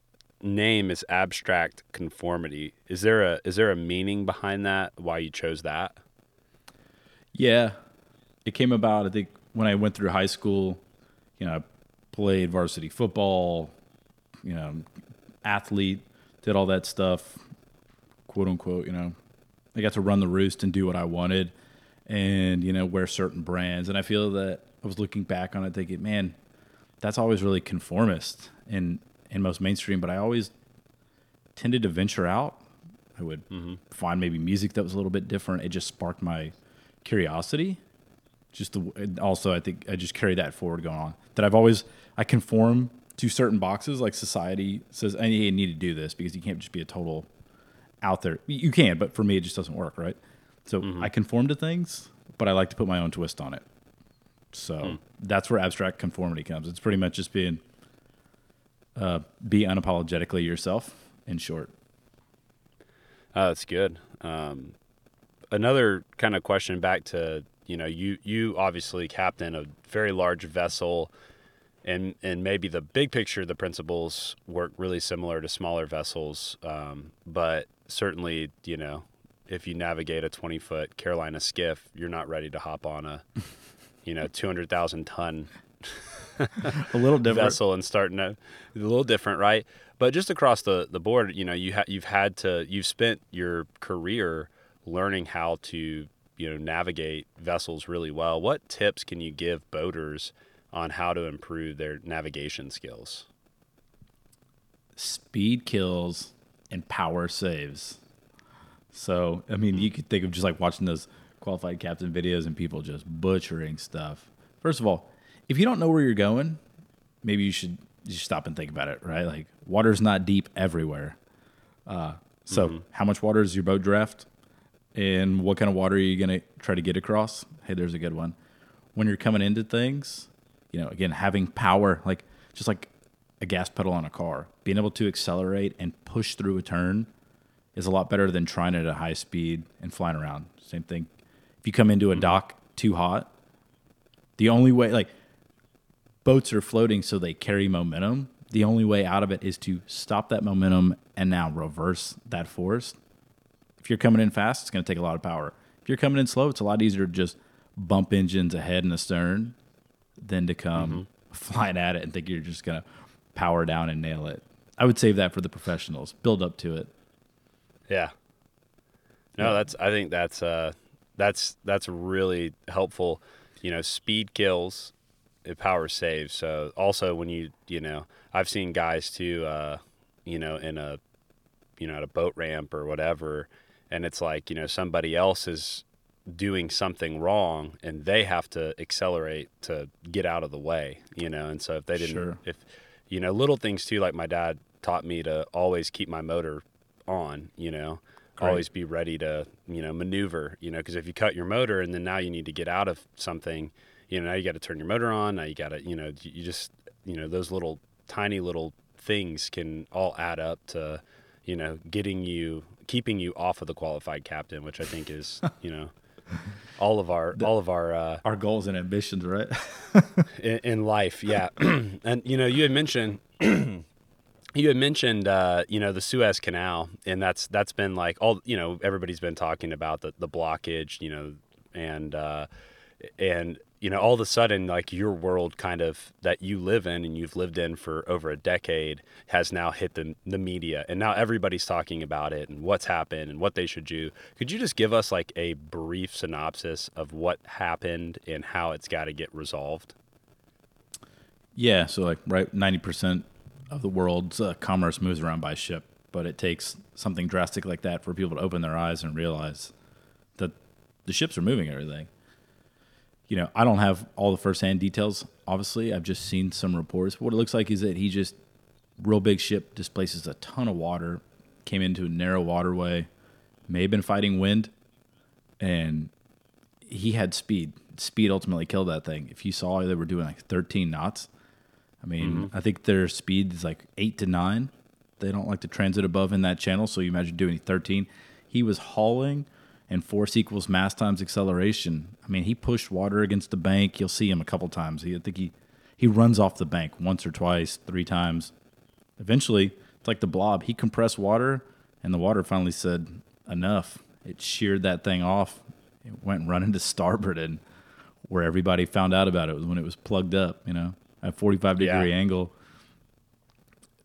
name is abstract conformity. Is there a is there a meaning behind that? Why you chose that? Yeah, it came about. I think when I went through high school, you know, I played varsity football, you know, athlete, did all that stuff, quote unquote. You know, I got to run the roost and do what I wanted, and you know, wear certain brands. And I feel that I was looking back on it, thinking, man, that's always really conformist in in most mainstream. But I always tended to venture out. I would mm-hmm. find maybe music that was a little bit different. It just sparked my curiosity. Just the also, I think I just carry that forward going on. That I've always I conform to certain boxes, like society says, I need need to do this because you can't just be a total out there. You can, but for me, it just doesn't work, right? So I conform to things, but I like to put my own twist on it. So that's where abstract conformity comes. It's pretty much just being uh, be unapologetically yourself. In short, Oh, that's good. Um, another kind of question back to you know you you obviously captain a very large vessel, and and maybe the big picture the principles work really similar to smaller vessels, um, but certainly you know if you navigate a twenty foot Carolina skiff, you're not ready to hop on a you know two hundred thousand ton a little different. vessel and starting to a little different, right? But just across the the board, you know, you ha- you've had to you've spent your career learning how to you know navigate vessels really well. What tips can you give boaters on how to improve their navigation skills? speed kills and power saves. So, I mean, you could think of just like watching those qualified captain videos and people just butchering stuff. First of all, if you don't know where you're going, maybe you should just stop and think about it, right? Like, water's not deep everywhere. Uh, so, how much water is your boat draft? And what kind of water are you going to try to get across? Hey, there's a good one. When you're coming into things, you know, again, having power, like just like a gas pedal on a car, being able to accelerate and push through a turn is a lot better than trying it at a high speed and flying around. Same thing. If you come into a mm-hmm. dock too hot, the only way, like, boats are floating so they carry momentum. The only way out of it is to stop that momentum and now reverse that force. If you're coming in fast, it's going to take a lot of power. If you're coming in slow, it's a lot easier to just bump engines ahead and astern than to come flying at it and think you're just going to power down and nail it. I would save that for the professionals. Build up to it. Yeah. No, that's I think that's uh that's that's really helpful. You know, speed kills, it power saves. So also when you you know, I've seen guys too uh, you know, in a you know, at a boat ramp or whatever, and it's like, you know, somebody else is doing something wrong and they have to accelerate to get out of the way, you know. And so if they didn't Sure. if you know, little things too, like my dad taught me to always keep my motor on, you know, Great. always be ready to, you know, maneuver, you know, because if you cut your motor and then now you need to get out of something, you know, now you got to turn your motor on, now you got to, you know, you you just, you know, those little tiny little things can all add up to, you know, getting you, keeping you off of the qualified captain, which I think is, you know, all of our, all of our, uh, Our goals and ambitions, right? in, in life yeah and you know you had mentioned you had mentioned uh, you know the Suez Canal and that's that's been like all you know everybody's been talking about the, the blockage you know and uh, and you know all of a sudden like your world kind of that you live in and you've lived in for over a decade has now hit the the media and now everybody's talking about it and what's happened and what they should do could you just give us like a brief synopsis of what happened and how it's got to get resolved Yeah, so like right, ninety percent of the world's uh, commerce moves around by ship, but it takes something drastic like that for people to open their eyes and realize that the ships are moving everything. You know, I don't have all the firsthand details. Obviously, I've just seen some reports. But what it looks like is that he just real big ship displaces a ton of water, came into a narrow waterway, may have been fighting wind, and he had speed. Speed ultimately killed that thing. If you saw they were doing like 13 knots, I mean, mm-hmm. I think their speed is like eight to nine. They don't like to transit above in that channel, so you imagine doing 13. He was hauling, and force equals mass times acceleration. I mean, he pushed water against the bank. You'll see him a couple times. He, I think he he runs off the bank once or twice, three times. Eventually, it's like the blob. He compressed water, and the water finally said enough. It sheared that thing off. It went running to starboard, and where everybody found out about it was when it was plugged up. You know, at 45 degree Yeah. angle.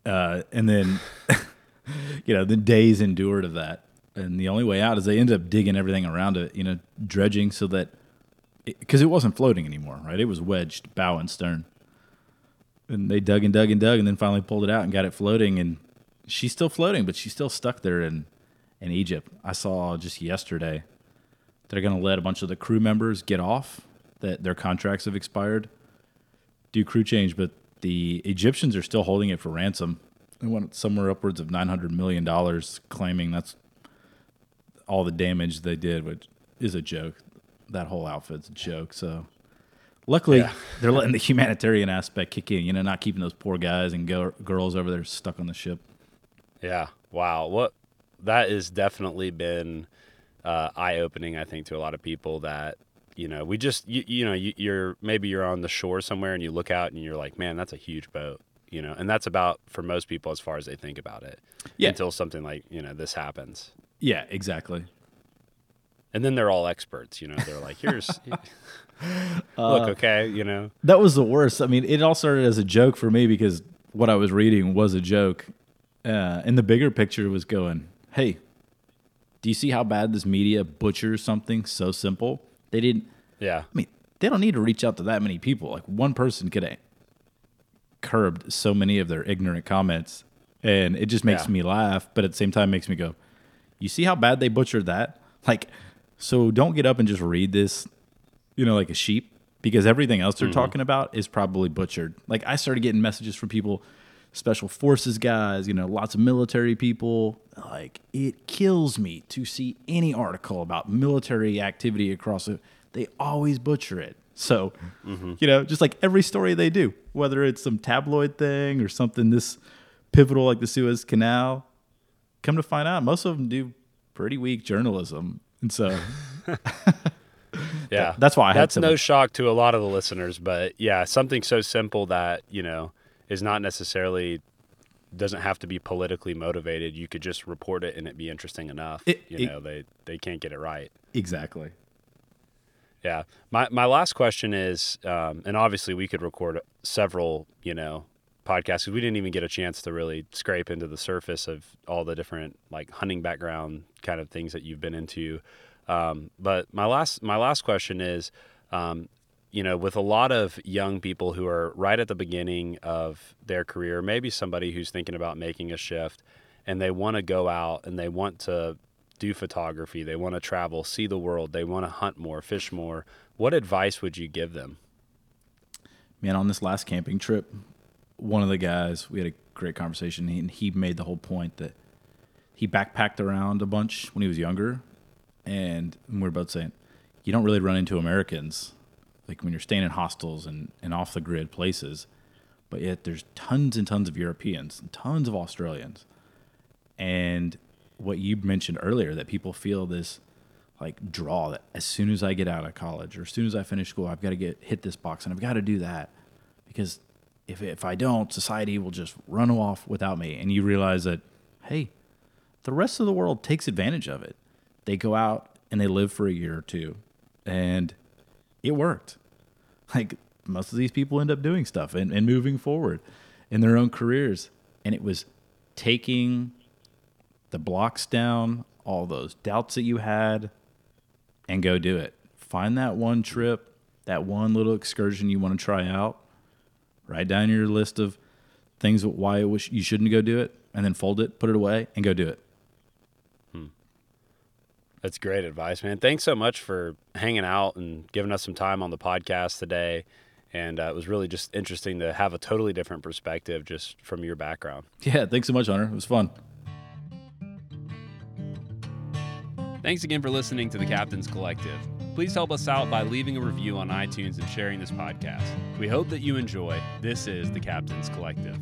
Uh, and then, you know, the days endured of that. And the only way out is they ended up digging everything around it, you know, dredging so that, because it, wasn't floating anymore, right? It was wedged bow and stern. And they dug and dug and dug and then finally pulled it out and got it floating. And she's still floating, but she's still stuck there in, in Egypt. I saw just yesterday they're going to let a bunch of the crew members get off, that their contracts have expired, do crew change, but the Egyptians are still holding it for ransom. They want somewhere upwards of nine hundred million dollars, claiming that's all the damage they did, which is a joke. That whole outfit's a joke. So, luckily, they're letting the humanitarian aspect kick in. You know, not keeping those poor guys and go- girls over there stuck on the ship. Yeah. Wow. What that has definitely been uh, eye opening, I think, to a lot of people that you know we just you, you know you, you're maybe you're on the shore somewhere and you look out and you're like, man, that's a huge boat. You know, and that's about for most people as far as they think about it. Yeah. Until something like you know this happens, Yeah, exactly. and then they're all experts. You know, they're like, here's. Look, okay, you know, That was the worst. I mean, it all started as a joke for me because what I was reading was a joke. Uh, and the bigger picture was going, hey, do you see how bad this media butchers something so simple? They didn't, yeah, I mean, they don't need to reach out to that many people. Like one person could have curbed so many of their ignorant comments. And it just makes Yeah. me laugh, but at the same time makes me go, you see how bad they butchered that? Like, so don't get up and just read this, you know, like a sheep, because everything else they're mm-hmm. talking about is probably butchered. Like, I started getting messages from people, special forces guys, you know, lots of military people. Like, it kills me to see any article about military activity across it. They always butcher it. So, mm-hmm. you know, just like every story they do, whether it's some tabloid thing or something this pivotal like the Suez Canal, come to find out, most of them do pretty weak journalism. And so yeah. that's why I had That's no shock to a lot of the listeners, but yeah, something so simple that you know is not necessarily doesn't have to be politically motivated. You could just report it and it be interesting enough. It- you it- know, they they can't get it right. exactly. Yeah. My my last question is, um, and obviously we could record several, you know, podcasts 'cause we didn't even get a chance to really scrape into the surface of all the different like hunting background kind of things that you've been into. Um, but my last my last question is, um, you know, with a lot of young people who are right at the beginning of their career, maybe somebody who's thinking about making a shift, and they want to go out and they want to do photography, they want to travel, see the world, they want to hunt more, fish more. What advice would you give them? Man, on this last camping trip, one of the guys, we had a great conversation, and he made the whole point that he backpacked around a bunch when he was younger, and we we're both saying, you don't really run into Americans, like when you're staying in hostels and, and off the grid places, but yet there's tons and tons of Europeans, and tons of Australians, and what you mentioned earlier, that people feel this like draw that as soon as I get out of college or as soon as I finish school, I've got to get hit this box and I've got to do that because if if I don't, society will just run off without me. And you realize that hey, the rest of the world takes advantage of it. They go out and they live for a year or two, and it worked. Like most of these people end up doing stuff and, and moving forward in their own careers. And it was taking the blocks down, all those doubts that you had, and go do it. Find that one trip, that one little excursion you want to try out. Write down your list of things why you shouldn't go do it, and then fold it, put it away, and go do it. That's great advice, man. Thanks so much for hanging out and giving us some time on the podcast today. And uh, it was really just interesting to have a totally different perspective just from your background. Yeah, thanks so much, Hunter. It was fun. Thanks again for listening to the Captain's Collective. Please help us out by leaving a review on iTunes and sharing this podcast. We hope that you enjoy. This is the Captain's Collective.